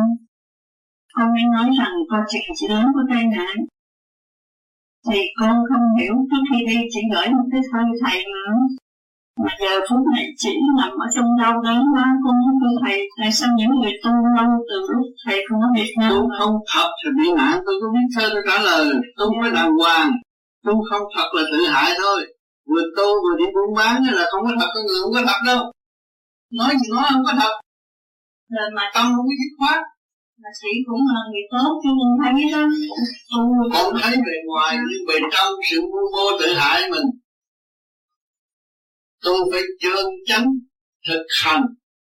Con mới nói rằng con chị chị lớn có tai nạn. Thì con không hiểu trước khi đi chỉ gửi một cái thơ thầy nữa mà giờ phút này chỉ nằm ở trong đau đớn quá. Con không thưa thầy. Tại sao những người tu lâu từ lúc thầy không có Việt Nam tu không thật thì bị nạn tôi có biết thơ tôi trả lời. Tu mới đàng hoàng. Tu không thật là tự hại thôi. Vừa tu vừa đi buôn bán là không có thật con người không có thật đâu nói gì nói không có thật. Rồi mà tâm không có dứt khoát. Mà sĩ cũng là người tốt, chứ không thấy đó tu không thấy bề ngoài nhưng bề trong sự vô vô tự hại mình. Tôi phải chân chánh, thực hành,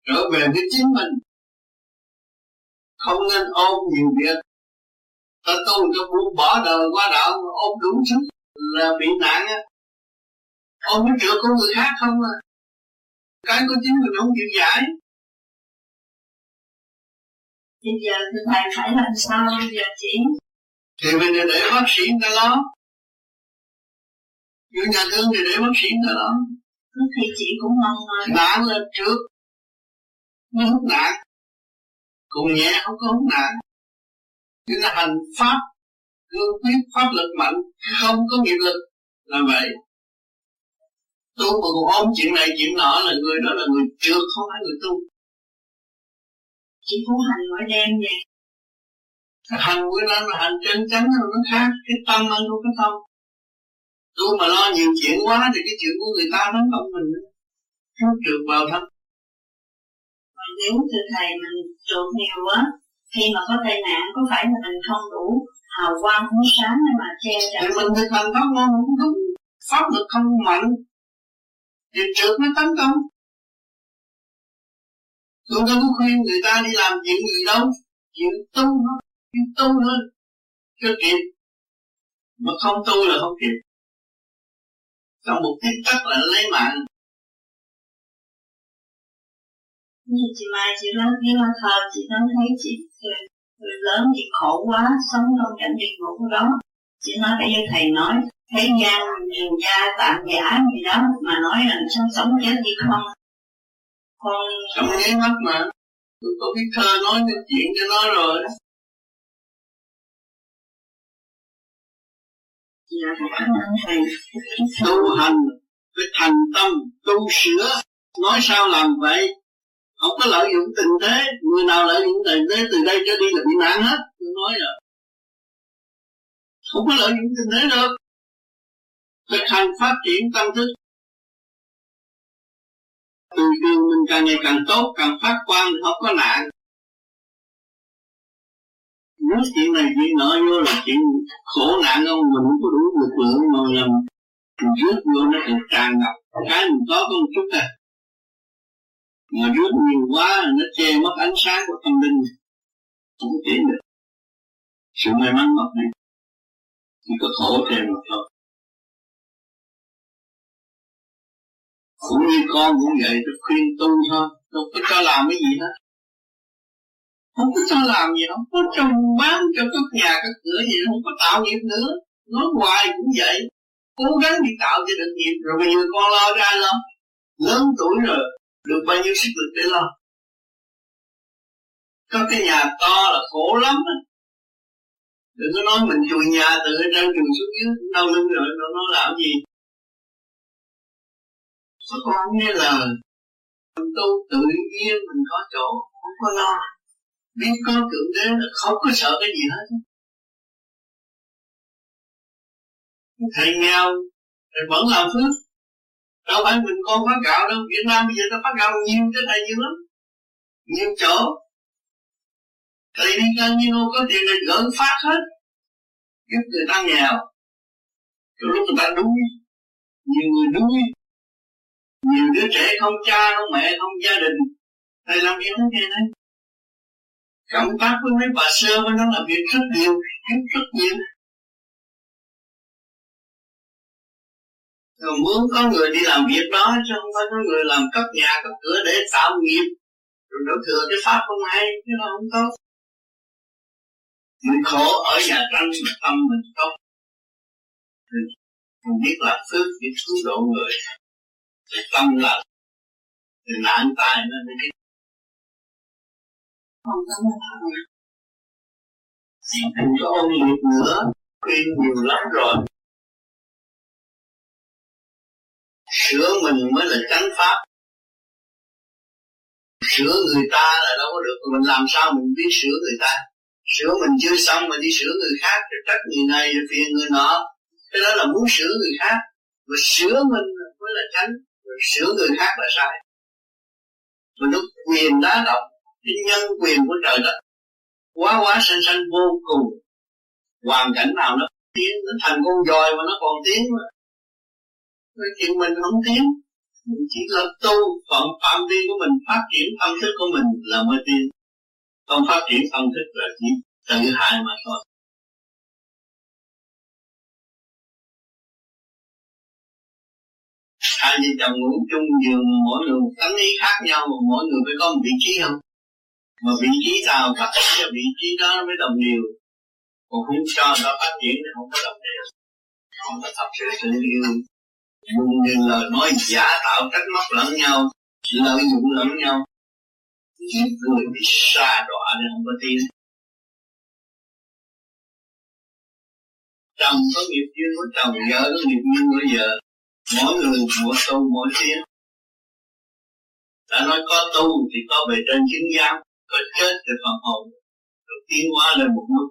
trở về với chính mình. Không nên ôm nhiều việc. Ta tu cho buông bỏ đời qua đạo ôm đúng chứ là bị nạn á. Ôm cái chuyện của người khác không à? Cái của chính mình không chịu giải. Bây giờ thì thầy phải làm sao bây giờ chị? Thì mình để bác sĩ người ta lo. Vô nhà thương thì để bác sĩ người ta lo. Thì chị cũng mong nạn lên trước. Mới hút nạn. Còn nhẹ không có hút nạn. Như là hành pháp cương quyết pháp lực mạnh. Không có nghiệp lực. Là vậy tu mà còn ôm chuyện này chuyện nọ là người đó là người trượt không phải người tu. Chị cũng hành mỗi đêm vậy hành của nó là hành chân chánh nó khác cái tâm anh không có tâm. Tôi mà lo nhiều chuyện quá thì cái chuyện của người ta nó không mình nó trượt vào thân. Mà nếu thưa thầy mình trượt nhiều quá khi mà có tai nạn có phải là mình không đủ hào quang ánh sáng để mà che chở? Mình thực hành pháp môn không đúng. Pháp lực không mạnh thì trượt nó tấn công. Tôi đâu có khuyên người ta đi làm chuyện gì đâu chuyện tu nó chuyện tu hơn cho kịp. Mà không tu là không kịp. Trong một tích tắc là lấy mạng. Như chị Mai chị lớn khi mà thờ chị nói thấy chị người, người lớn chị khổ quá sống trong cảnh địa ngục đó. Chị nói bây giờ thầy nói thế gian nhiều gia tạm giả gì đó mà nói là sống sống chết gì không? Con trong nháy mắt mà? Tôi có biết thơ nói những chuyện cho nó rồi dạ cảm ơn thầy. Tu hành phải thành tâm tu sửa nói sao làm vậy? Không có lợi dụng tình thế. Người nào lợi dụng tình thế từ đây cho đi là bị nạn hết. Tôi nói rồi không có lợi dụng tình thế được thực hành phát triển tâm thức. Từ từ mình càng ngày càng tốt, càng phát quang không có nạn nói chuyện này chuyện nọ vô là chuyện khổ nạn không mình không có đủ lực lượng mà làm mình rước vô nó càng tràn ngập. Cái mình có có một chút à. Mà rước nhiều quá, nó che mất ánh sáng của tâm linh. Không thể tiến được. Sự may mắn mất đi chỉ có khổ thêm mà thôi. Cũng như con cũng vậy, tôi khuyên tu thôi. Đâu có cho làm cái gì hết. Không có cho làm gì, không có trồng bán cho các nhà, các cửa gì, không có tạo nghiệp nữa. Nói hoài cũng vậy. Cố gắng đi tạo cho được nghiệp, rồi bây giờ con lo ra lắm lớn tuổi rồi, được bao nhiêu sức lực để lo? Có cái nhà to là khổ lắm á. Đừng có nói mình chùi nhà từ trên chùi xuống dưới đau lưng rồi nó nó làm gì có con nghe lời mình tu tự nhiên mình có chỗ, không có lo. Biết có thượng đế là không có sợ cái gì hết. Thầy nghèo, thầy vẫn làm phước. Đâu phải mình con phát gạo đâu. Việt Nam bây giờ ta phát gạo nhiều trên này nhiều lắm. Nhiều chỗ. Thầy đi casino có tiền là gỡ phát hết. Giúp người ta nghèo. Rồi lúc người ta đuối, nhiều người đuối nhiều đứa trẻ không cha, không mẹ, không gia đình. Thầy làm gì không nghe đấy cộng tác với mấy bà sơ với nó làm việc rất nhiều, kiếm rất nhiều. Rồi muốn có người đi làm việc đó, chứ không phải có người làm cấp nhà, cấp cửa để tạo nghiệp. Rồi nó thừa cái pháp không hay, chứ nó không tốt. Mình khổ ở nhà tranh tâm mình tốt mình biết làm phước biết cứu độ người thì tâm là thì nạn tai nó mới biết không có một Đừng có ông nghiệp nữa, Khuyên nhiều lắm rồi. Sửa mình mới là chánh pháp. Sửa người ta là đâu có được, Mình làm sao mình biết sửa người ta? Sửa mình chưa xong mà đi sửa người khác, Rồi trách người này, rồi phiền người nọ. Cái đó là muốn sửa người khác. Mà sửa mình mới là tránh. Rồi sửa người khác là sai. Mình lúc quyền đá động, cái nhân quyền của trời đất, quá quá sanh sanh vô cùng. Hoàn cảnh nào nó tiến, nó thành con dòi mà nó còn tiến mà cái chuyện mình không tiến, mình chỉ là tu, phận phạm vi của mình, phát triển tâm thức của mình là mới tiến. Không phát triển tâm thức là chỉ tự hại mà thôi. Hai vợ chồng ngủ chung giường, mỗi người một tánh ý khác nhau mà mỗi người phải có một vị trí không? Mà vị trí nào phát triển cho vị trí đó nó mới đồng đều? Còn không cho nó phát triển thì không có đồng đều. Không có thật sự tự yêu. Dùng những lời nói giả tạo trách móc lẫn nhau, lợi dụng lẫn nhau. Những người bị xa đọa nên không có tin chồng có nghiệp duyên của chồng, vợ có nghiệp duyên của vợ mỗi người mỗi tu mỗi tiếng đã nói có tu thì có bề trên chứng giám có chết thì phần hồn. Được tiến hóa lên một mức.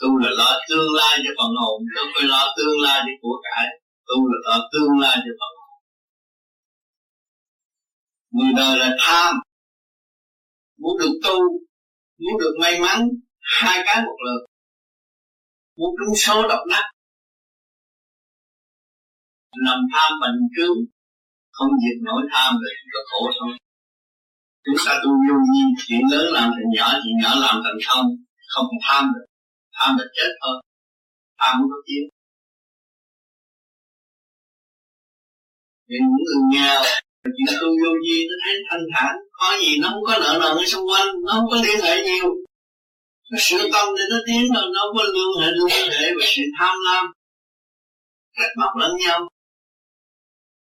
Tu là lo tương lai cho phần hồn không phải lo tương lai cho của cải tu là lo tương lai cho phần hồn. Người đời là tham. Muốn được tu, muốn được may mắn, hai cái một lần. Muốn trúng số độc đắc nằm tham bệnh cứu không diệt nổi tham rồi có khổ thôi. Chúng ta tu vô vi chuyện lớn làm thành nhỏ chuyện nhỏ làm thành không không tham được. Tham là chết thôi. Tham không có chiến những người nghèo chuyện tu vô vi, nó thấy thanh thản. Có gì nó không có nợ nần ở xung quanh, nó không có liên hệ nhiều. Nó sửa tâm thì nó tiến rồi nó không có liên hệ liên hệ về sự tham lam. Trách móc lẫn nhau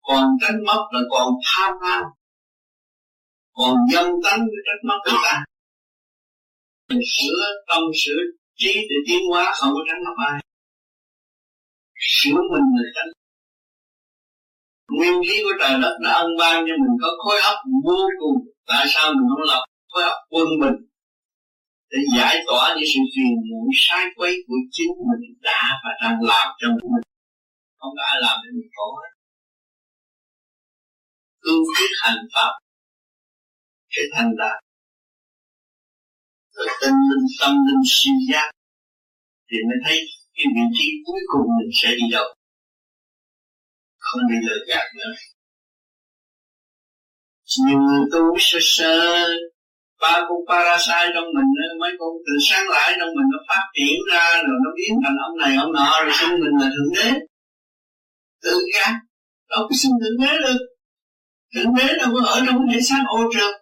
còn tránh mất là còn tham lam. Còn dân tánh với trách mất người ta. Mình sửa tâm, sửa trí để tiến hóa, không có tránh mất ai. Sửa mình là tránh nguyên khí của trời đất đã ân ban cho mình, có khối óc vô cùng. Tại sao mình không lập khối óc quân mình để giải tỏa những sự phiền muộn, sai quấy của chính mình đã và đang làm trong mình. Không có ai làm cho mình khổ hết cương quyết hành pháp. Cái thành đạt. Rồi tinh linh, tâm linh siêu giác. Thì mới thấy cái vị trí cuối cùng mình sẽ đi đâu. Không bị lừa gạt nữa. Nhiều người tu sơ sơ, ba con parasite trong mình mấy con tự sáng lại trong mình nó phát triển ra, rồi nó biến thành ông này ông nọ, rồi xưng mình là thượng đế. Tự gạt đâu có xưng thượng đế được thượng đế đâu có ở trong cái thể xác ô trượt.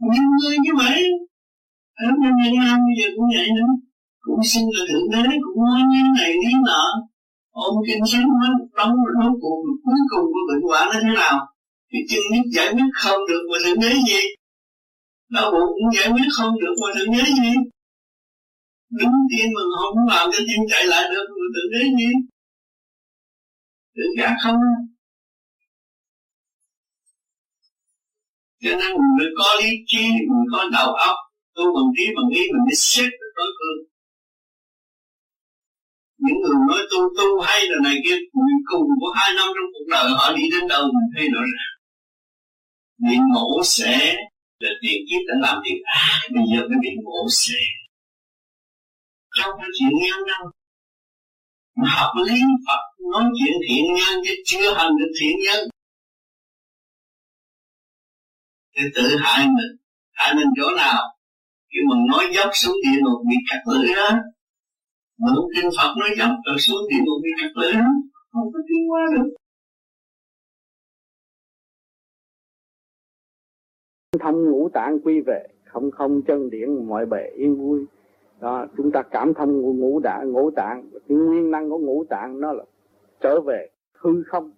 Nhưng người như vậy ở bên Việt Nam bây giờ cũng vậy nữa. Cũng xin là thượng đế, cũng nói như này lý nọ ôm kinh sách nói đóng đóng cuộc cuối cùng của bệnh quả nó thế nào? Thì chân biết giải quyết không được mà thượng đế gì? Đau bụng cũng giải quyết không được mà thượng đế gì? Đứng tim mà không làm cho tim chạy lại được mà thượng đế gì? Tự giác không? Cho nên mình phải có lý trí mình có đầu óc. Tu bằng trí bằng ý mình mới xét được đối phương. Những người nói tu tu hay là này kia, cuối cùng của hai năm trong cuộc đời, họ đi đến đâu mình thấy rõ ràng. Bị ngộ sẽ là tiền kiếp đã làm việc. Ác bây giờ mới bị ngộ sẽ. Trong cái chuyện nhân đâu mà học lý Phật nói chuyện thiện nhân chứ chưa hành được thiện nhân để tự hại mình. Hại mình chỗ nào? Khi mình nói dốc xuống địa ngục bị cắt lưỡi đó mượn kinh Phật nói dốc rồi xuống địa ngục bị cắt lưỡi đó, không có tiến qua được. Thông ngũ tạng quy về, không không chân điển, mọi bề yên vui. Đó, chúng ta cảm thông ngũ tạng ngũ tạng. Nguyên năng của ngũ tạng nó là trở về hư không,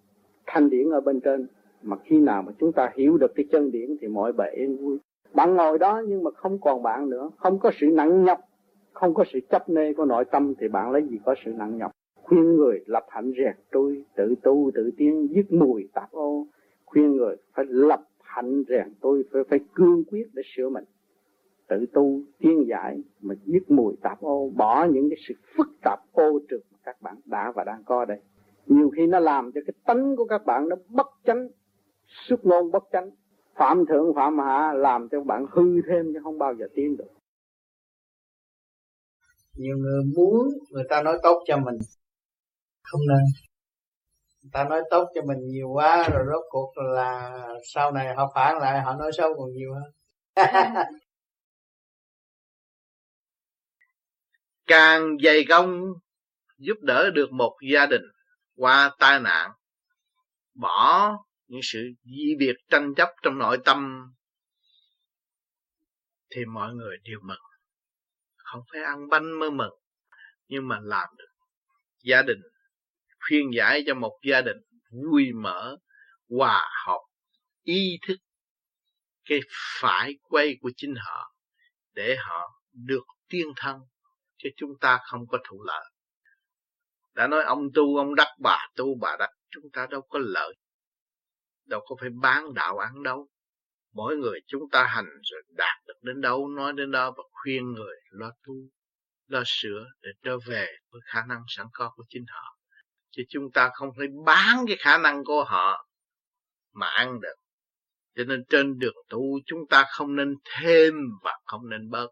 thanh điển ở bên trên mà khi nào mà chúng ta hiểu được cái chân điển thì mọi bể yên vui. Bạn ngồi đó nhưng mà không còn bạn nữa không có sự nặng nhọc không có sự chấp nê của nội tâm thì bạn lấy gì có sự nặng nhọc? Khuyên người lập hạnh rèn tôi tự tu tự tiến dứt mùi tạp ô. Khuyên người phải lập hạnh rèn tôi phải, phải cương quyết để sửa mình. Tự tu tiên giải mà dứt mùi tạp ô bỏ những cái sự phức tạp ô trực mà các bạn đã và đang có đây. Nhiều khi nó làm cho cái tánh của các bạn nó bất chánh xuất ngôn bất chánh. Phạm thượng phạm hạ làm cho bạn hư thêm chứ không bao giờ tiến được. Nhiều người muốn người ta nói tốt cho mình không nên. Người ta nói tốt cho mình nhiều quá rồi rốt cuộc là sau này họ phản lại họ nói xấu còn nhiều hơn. Càng dày công giúp đỡ được một gia đình qua tai nạn bỏ những sự di biệt tranh chấp trong nội tâm, thì mọi người đều mừng. Không phải ăn bánh mới mừng, nhưng mà làm được. Gia đình khuyên giải cho một gia đình vui mở, hòa hợp, ý thức cái phải quay của chính họ, để họ được tiên thân, chứ chúng ta không có thụ lợi. Đã nói ông tu, ông đắc bà tu, bà đắc, chúng ta đâu có lợi đâu có phải bán đạo ăn đâu. Mỗi người chúng ta hành rồi đạt được đến đâu, nói đến đó và khuyên người, lo tu, lo sửa để trở về với khả năng sẵn có của chính họ. Chứ chúng ta không phải bán cái khả năng của họ mà ăn được. Cho nên trên đường tu chúng ta không nên thêm và không nên bớt.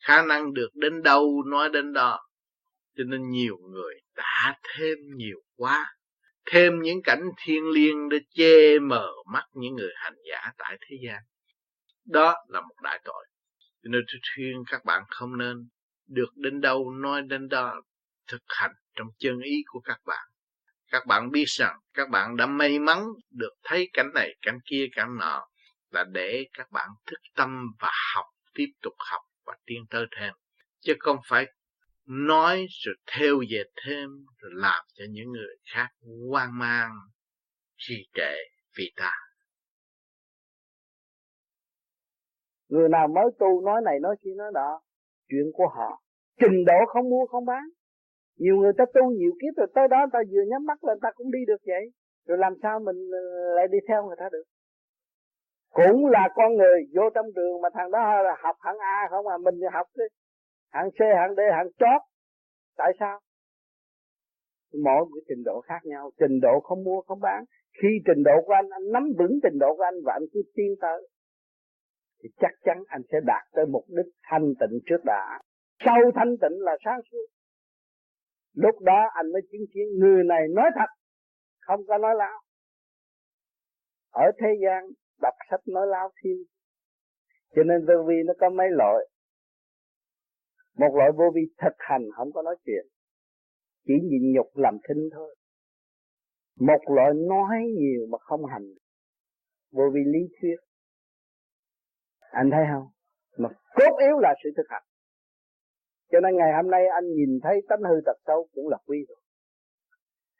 Khả năng được đến đâu, nói đến đó. Cho nên nhiều người đã thêm nhiều quá thêm những cảnh thiên liêng để che mờ mắt những người hành giả tại thế gian. Đó là một đại tội. Cho nên tôi khuyên các bạn không nên được đến đâu nói đến đó thực hành trong chân ý của các bạn. Các bạn biết rằng các bạn đã may mắn được thấy cảnh này, cảnh kia, cảnh nọ là để các bạn thức tâm và học, tiếp tục học và tiến tới thêm. Chứ không phải nói rồi theo dệt thêm rồi làm cho những người khác hoang mang, trì trệ vì ta. Người nào mới tu nói này nói kia nói đó, chuyện của họ, trình độ không mua không bán. Nhiều người ta tu nhiều kiếp rồi tới đó ta vừa nhắm mắt lên ta cũng đi được vậy. Rồi làm sao mình ờ, lại đi theo người ta được? Cũng là con người vô trong trường mà thằng đó là học hẳn A không à mình học đi hạng C, hạng D, hạng chót. Tại sao? Mỗi cái trình độ khác nhau. Trình độ không mua, không bán. Khi trình độ của anh anh nắm vững trình độ của anh và anh cứ tiến tới, thì chắc chắn anh sẽ đạt tới mục đích thanh tịnh trước đã. Sau thanh tịnh là sáng suốt. Lúc đó anh mới chứng kiến người này nói thật, không có nói láo. Ở thế gian, đọc sách nói láo thiên cho nên tư vi nó có mấy loại một loại vô vi thực hành, không có nói chuyện. Chỉ nhịn nhục làm thinh thôi. Một loại nói nhiều mà không hành. Vô vi lý thuyết. Anh thấy không? Mà cốt yếu là sự thực hành. Cho nên ngày hôm nay anh nhìn thấy tánh hư tật xấu cũng là quý rồi.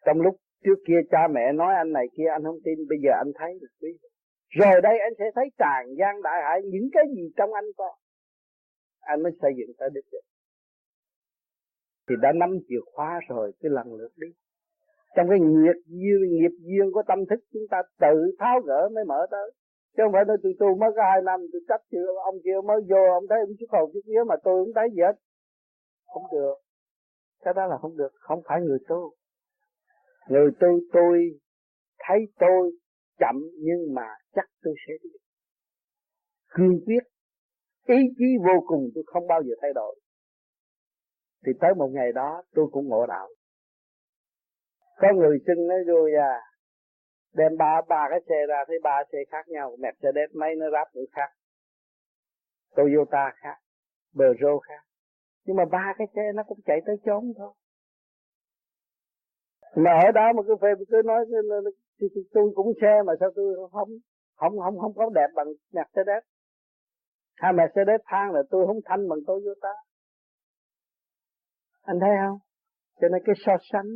Trong lúc trước kia cha mẹ nói anh này kia, anh không tin, bây giờ anh thấy là quý rồi. Rồi đây anh sẽ thấy tràn gian đại hải, những cái gì trong anh có anh mới xây dựng tới đích được thì đã nắm chìa khóa rồi cứ lần lượt đi. Trong cái nghiệp duyên nghiệp duyên của tâm thức, chúng ta tự tháo gỡ mới mở tới. Chứ không phải nói, tôi tu mới có hai năm, tôi chấp chưa ông kia mới vô, ông thấy ông chút hồn chút vía mà tôi không thấy gì hết. Không được. Cái đó là không được, không phải người tu. Người tu tôi thấy tôi chậm nhưng mà chắc tôi sẽ đi. Cương quyết ý chí vô cùng tôi không bao giờ thay đổi. Thì tới một ngày đó, tôi cũng ngộ đạo. Có người xưng nói rồi à đem ba ba cái xe ra thấy ba xe khác nhau Mercedes mấy, nó ráp cũng khác. Toyota khác, Peugeot khác. Nhưng mà ba cái xe nó cũng chạy tới chốn thôi. Mà ở đó mà cứ phê, cứ nói tôi cũng xe mà sao tôi không không không không có đẹp bằng Mercedes hai Mercedes than là tôi không thanh bằng Toyota anh thấy không? Cho nên cái so sánh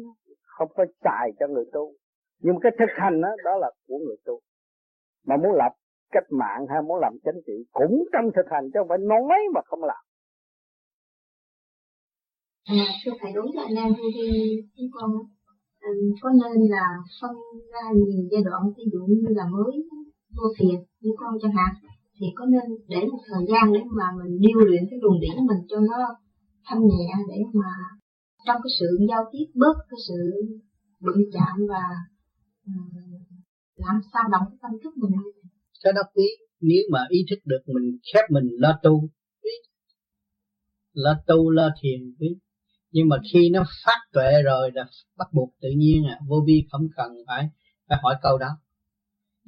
không có xài cho người tu. Nhưng cái thực hành đó, đó là của người tu. Mà muốn lập cách mạng hay muốn làm chính trị cũng trong thực hành chứ không phải nói mà không làm. À, thưa thầy đối với anh em thì chúng con ừ, có nên là phân ra nhiều giai đoạn ví dụ như là mới vô thiền như con chẳng hạn? Thì có nên để một thời gian để mà mình điêu luyện cái luồng điển mình cho nó thanh nhẹ để mà trong cái sự giao tiếp bớt cái sự đụng chạm và um, làm sao động cái tâm thức mình cái đó quý nếu mà ý thức được mình khép mình lo tu quý. Lo tu lo thiền quý. Nhưng mà khi nó phát tuệ rồi là bắt buộc tự nhiên à vô vi không cần phải phải hỏi câu đó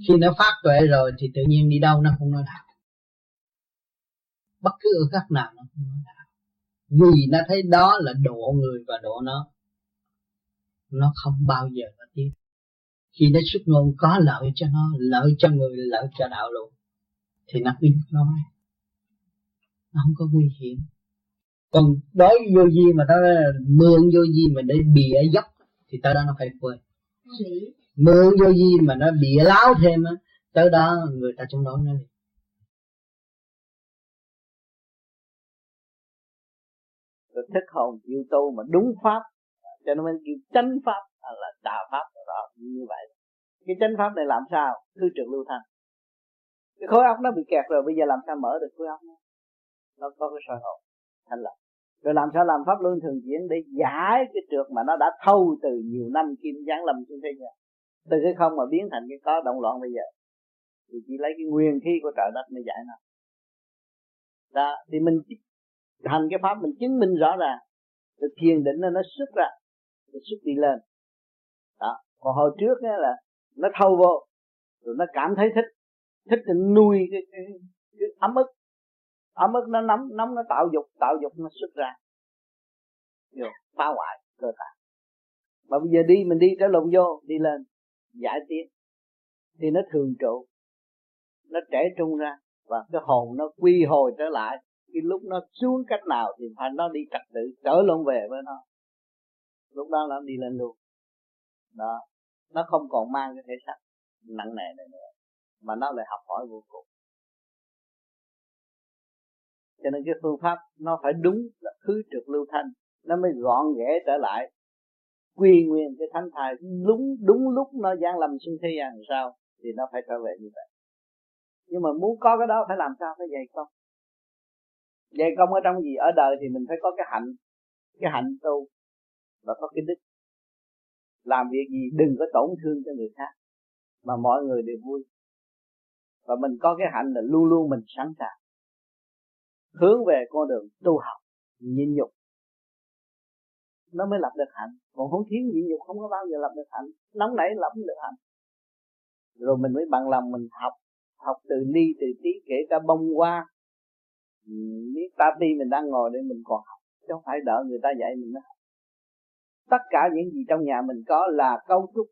khi nó phát tuệ rồi thì tự nhiên đi đâu nó không nói đạo. Bất cứ ở khác nào nó không nói đạo. Vì nó thấy đó là độ người và độ nó. Nó không bao giờ nó tiếp. Khi nó xuất ngôn có lợi cho nó, lợi cho người, lợi cho đạo luôn, thì nó biết nói. Nó không có nguy hiểm. Còn đối vô gì mà ta mượn vô gì mà để bịa dốc, thì ta đó nó phải quên mượn vô gì mà nó bịa láo thêm á, tới đó người ta chống đối nó rồi thức hồn chịu tu mà đúng pháp, cho nên mới kêu chánh pháp là đạo pháp đó, như vậy. Cái chánh pháp này làm sao? Thư trực lưu thanh. Cái khối óc nó bị kẹt rồi, bây giờ làm sao mở được khối óc nó? Nó có cái soi hồn, thanh lập. Rồi làm sao làm pháp luân thường chuyển để giải cái trượt mà nó đã thâu từ nhiều năm kim giáng lâm trên thế gian? Từ cái không mà biến thành cái có động loạn bây giờ thì chỉ lấy cái nguyên khí của trời đất mới giải nó đó thì mình thành cái pháp mình chứng minh rõ ràng thì thiền định nó nó xuất ra nó xuất đi lên. Đó còn hồi trước là nó thâu vô rồi nó cảm thấy thích thích thì nuôi cái, cái, cái ấm ức. Ấm ức nó nóng nóng nó tạo dục tạo dục nó xuất ra. Rồi phá hoại cơ thể mà bây giờ đi mình đi trở lộn vô đi lên giải tiến, thì nó thường trụ, nó trẻ trung ra và cái hồn nó quy hồi trở lại. Cái lúc nó xuống cách nào thì phải nó đi trật tự, trở luôn về với nó. Lúc đó nó đi lên luôn. Đó. Nó không còn mang cái thể xác nặng nề này nữa, mà nó lại học hỏi vô cùng. Cho nên cái phương pháp nó phải đúng là thứ trực lưu thanh, nó mới gọn ghẽ trở lại quy nguyên cái thánh thai, đúng đúng lúc nó gian lầm sinh thế gian à, làm sao? Thì nó phải trở về như vậy. Nhưng mà muốn có cái đó phải làm sao? Phải dày công. Dày công ở trong gì? Ở đời thì mình phải có cái hạnh cái hạnh tu và có cái đức. Làm việc gì? Đừng có tổn thương cho người khác, mà mọi người đều vui. Và mình có cái hạnh là luôn luôn mình sẵn sàng. Hướng về con đường tu học, nhịn nhục nó mới lập được hạnh. Còn không thiếu nhịn nhục không có bao giờ lập được hạnh. Nóng nảy lập được hạnh. Rồi mình mới bằng lòng mình học học từ ni, từ tí, kể cả bông hoa. Biết ta ti mình đang ngồi đây mình còn học, chứ không phải đợi người ta dạy mình mới học tất cả những gì trong nhà mình có là cấu trúc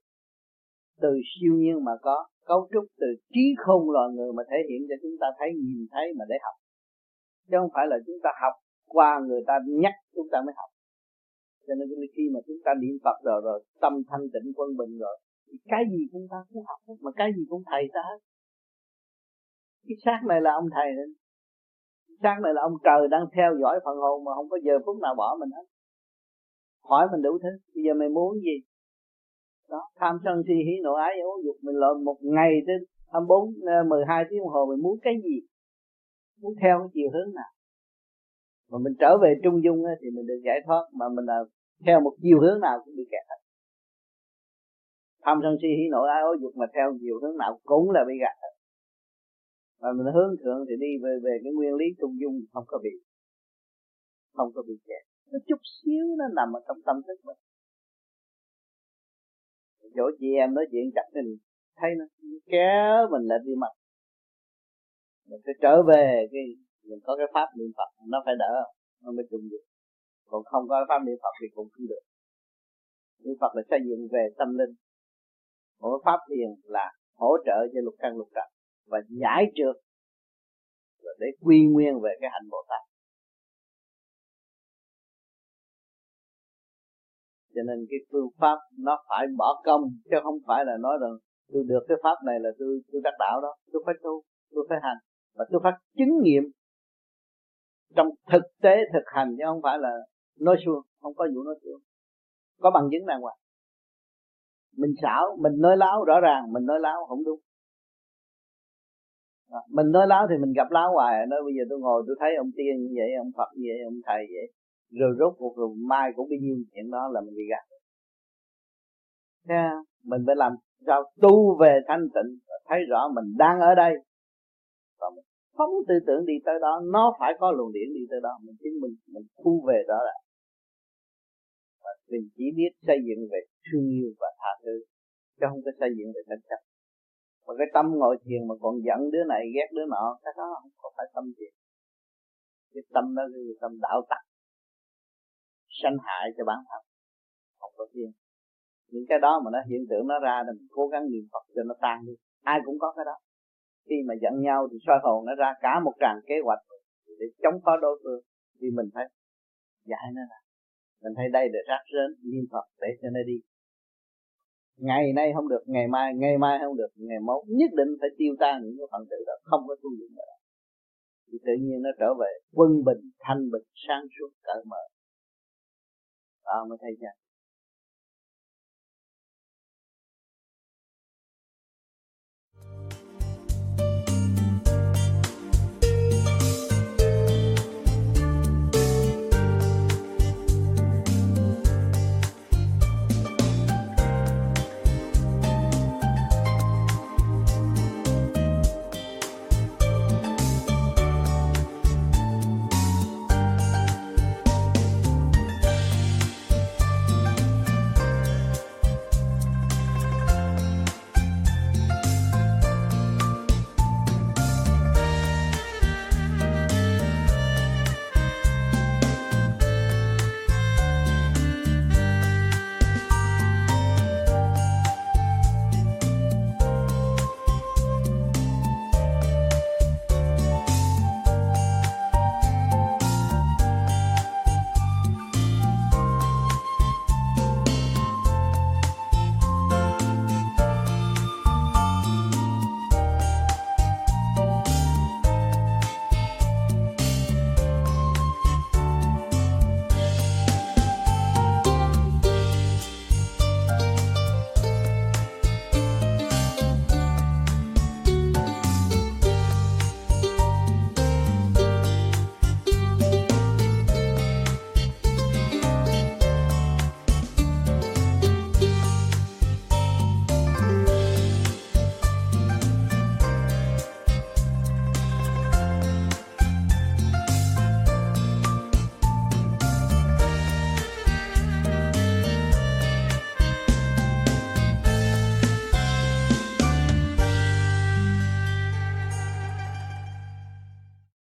từ siêu nhiên mà có, cấu trúc từ trí khôn loài người mà thể hiện cho chúng ta thấy, nhìn thấy mà để học. Chứ không phải là chúng ta học qua người ta nhắc chúng ta mới học cho nên khi mà chúng ta niệm Phật rồi rồi tâm thanh tịnh quân bình rồi, thì cái gì chúng ta cũng học hết, mà cái gì cũng thầy ta hết. Cái xác này là ông thầy nên xác này là ông trời đang theo dõi phần hồn mà không có giờ phút nào bỏ mình hết. Hỏi mình đủ thứ, bây giờ mày muốn gì? Đó, tham sân si hỉ nộ ái ố dục, mình lộn một ngày tới 24 12 ờ, tiếng đồng hồ mình muốn cái gì? Muốn theo cái chiều hướng nào? Mà mình trở về trung dung thì mình được giải thoát, mà mình là theo một chiều hướng nào cũng bị kẹt hết. Tham sân si hỉ nộ ái ố dục mà theo chiều hướng nào cũng là bị gạt hết. Mà mình hướng thượng thì đi về về cái nguyên lý trung dung không có bị, không có bị kẹt. Nó chút xíu nó nằm ở trong tâm thức mình. Chỗ chị em nói chuyện chặt mình thấy nó kéo mình lại đi mặt. Mình phải trở về cái, mình có cái pháp niệm phật, nó phải đỡ, nó mới trung được còn không có pháp niệm phật thì cũng không được. Niệm phật là xây dựng về tâm linh. Còn pháp thiền là hỗ trợ cho lục căn lục trần và giải trượt và để quy nguyên về cái hạnh bồ tát. Cho nên cái phương pháp nó phải bỏ công, chứ không phải là nói rằng tôi được cái pháp này là tôi tôi đắc đạo đó. Tôi phải tu, tôi phải hành và tôi phải chứng nghiệm trong thực tế thực hành chứ không phải là nói suông không có vụ nói suông có bằng chứng đàng hoàng. Mình xảo mình nói láo rõ ràng mình nói láo không đúng. À, mình nói láo thì mình gặp láo hoài nói bây giờ tôi ngồi tôi thấy ông tiên như vậy ông phật như vậy ông thầy vậy rồi rốt cuộc rồi mai cũng bao nhiêu chuyện đó là mình bị gạt. Yeah. À, mình phải làm sao? Tu về thanh tịnh thấy rõ mình đang ở đây. Và mình phóng tư tưởng đi tới đó nó phải có luồng điển đi tới đó mình chứng minh mình thu về đó là mình chỉ biết xây dựng về thương yêu và tha thứ, chứ không có xây dựng về tranh chấp mà cái tâm ngồi thiền mà còn giận đứa này, ghét đứa nọ, cái đó không có phải tâm thiền. Cái tâm đó là tâm đạo tặc sanh hại cho bản thân, không có thiền. Những cái đó mà nó hiện tượng nó ra thì mình cố gắng niệm phật cho nó tan đi. Ai cũng có cái đó. Khi mà giận nhau thì soi hồn nó ra cả một tràng kế hoạch để chống phá đối phương, thì mình phải giải nó ra mình thấy đây để rác rến niệm phật, để cho nó đi. Ngày nay không được, ngày mai ngày mai không được, ngày mốt nhất định phải tiêu tan những cái phần tử đó, không có tu luyện nữa. Thì tự nhiên nó trở về quân bình, thanh bình, sáng suốt, cởi mở. Ta mới thấy rằng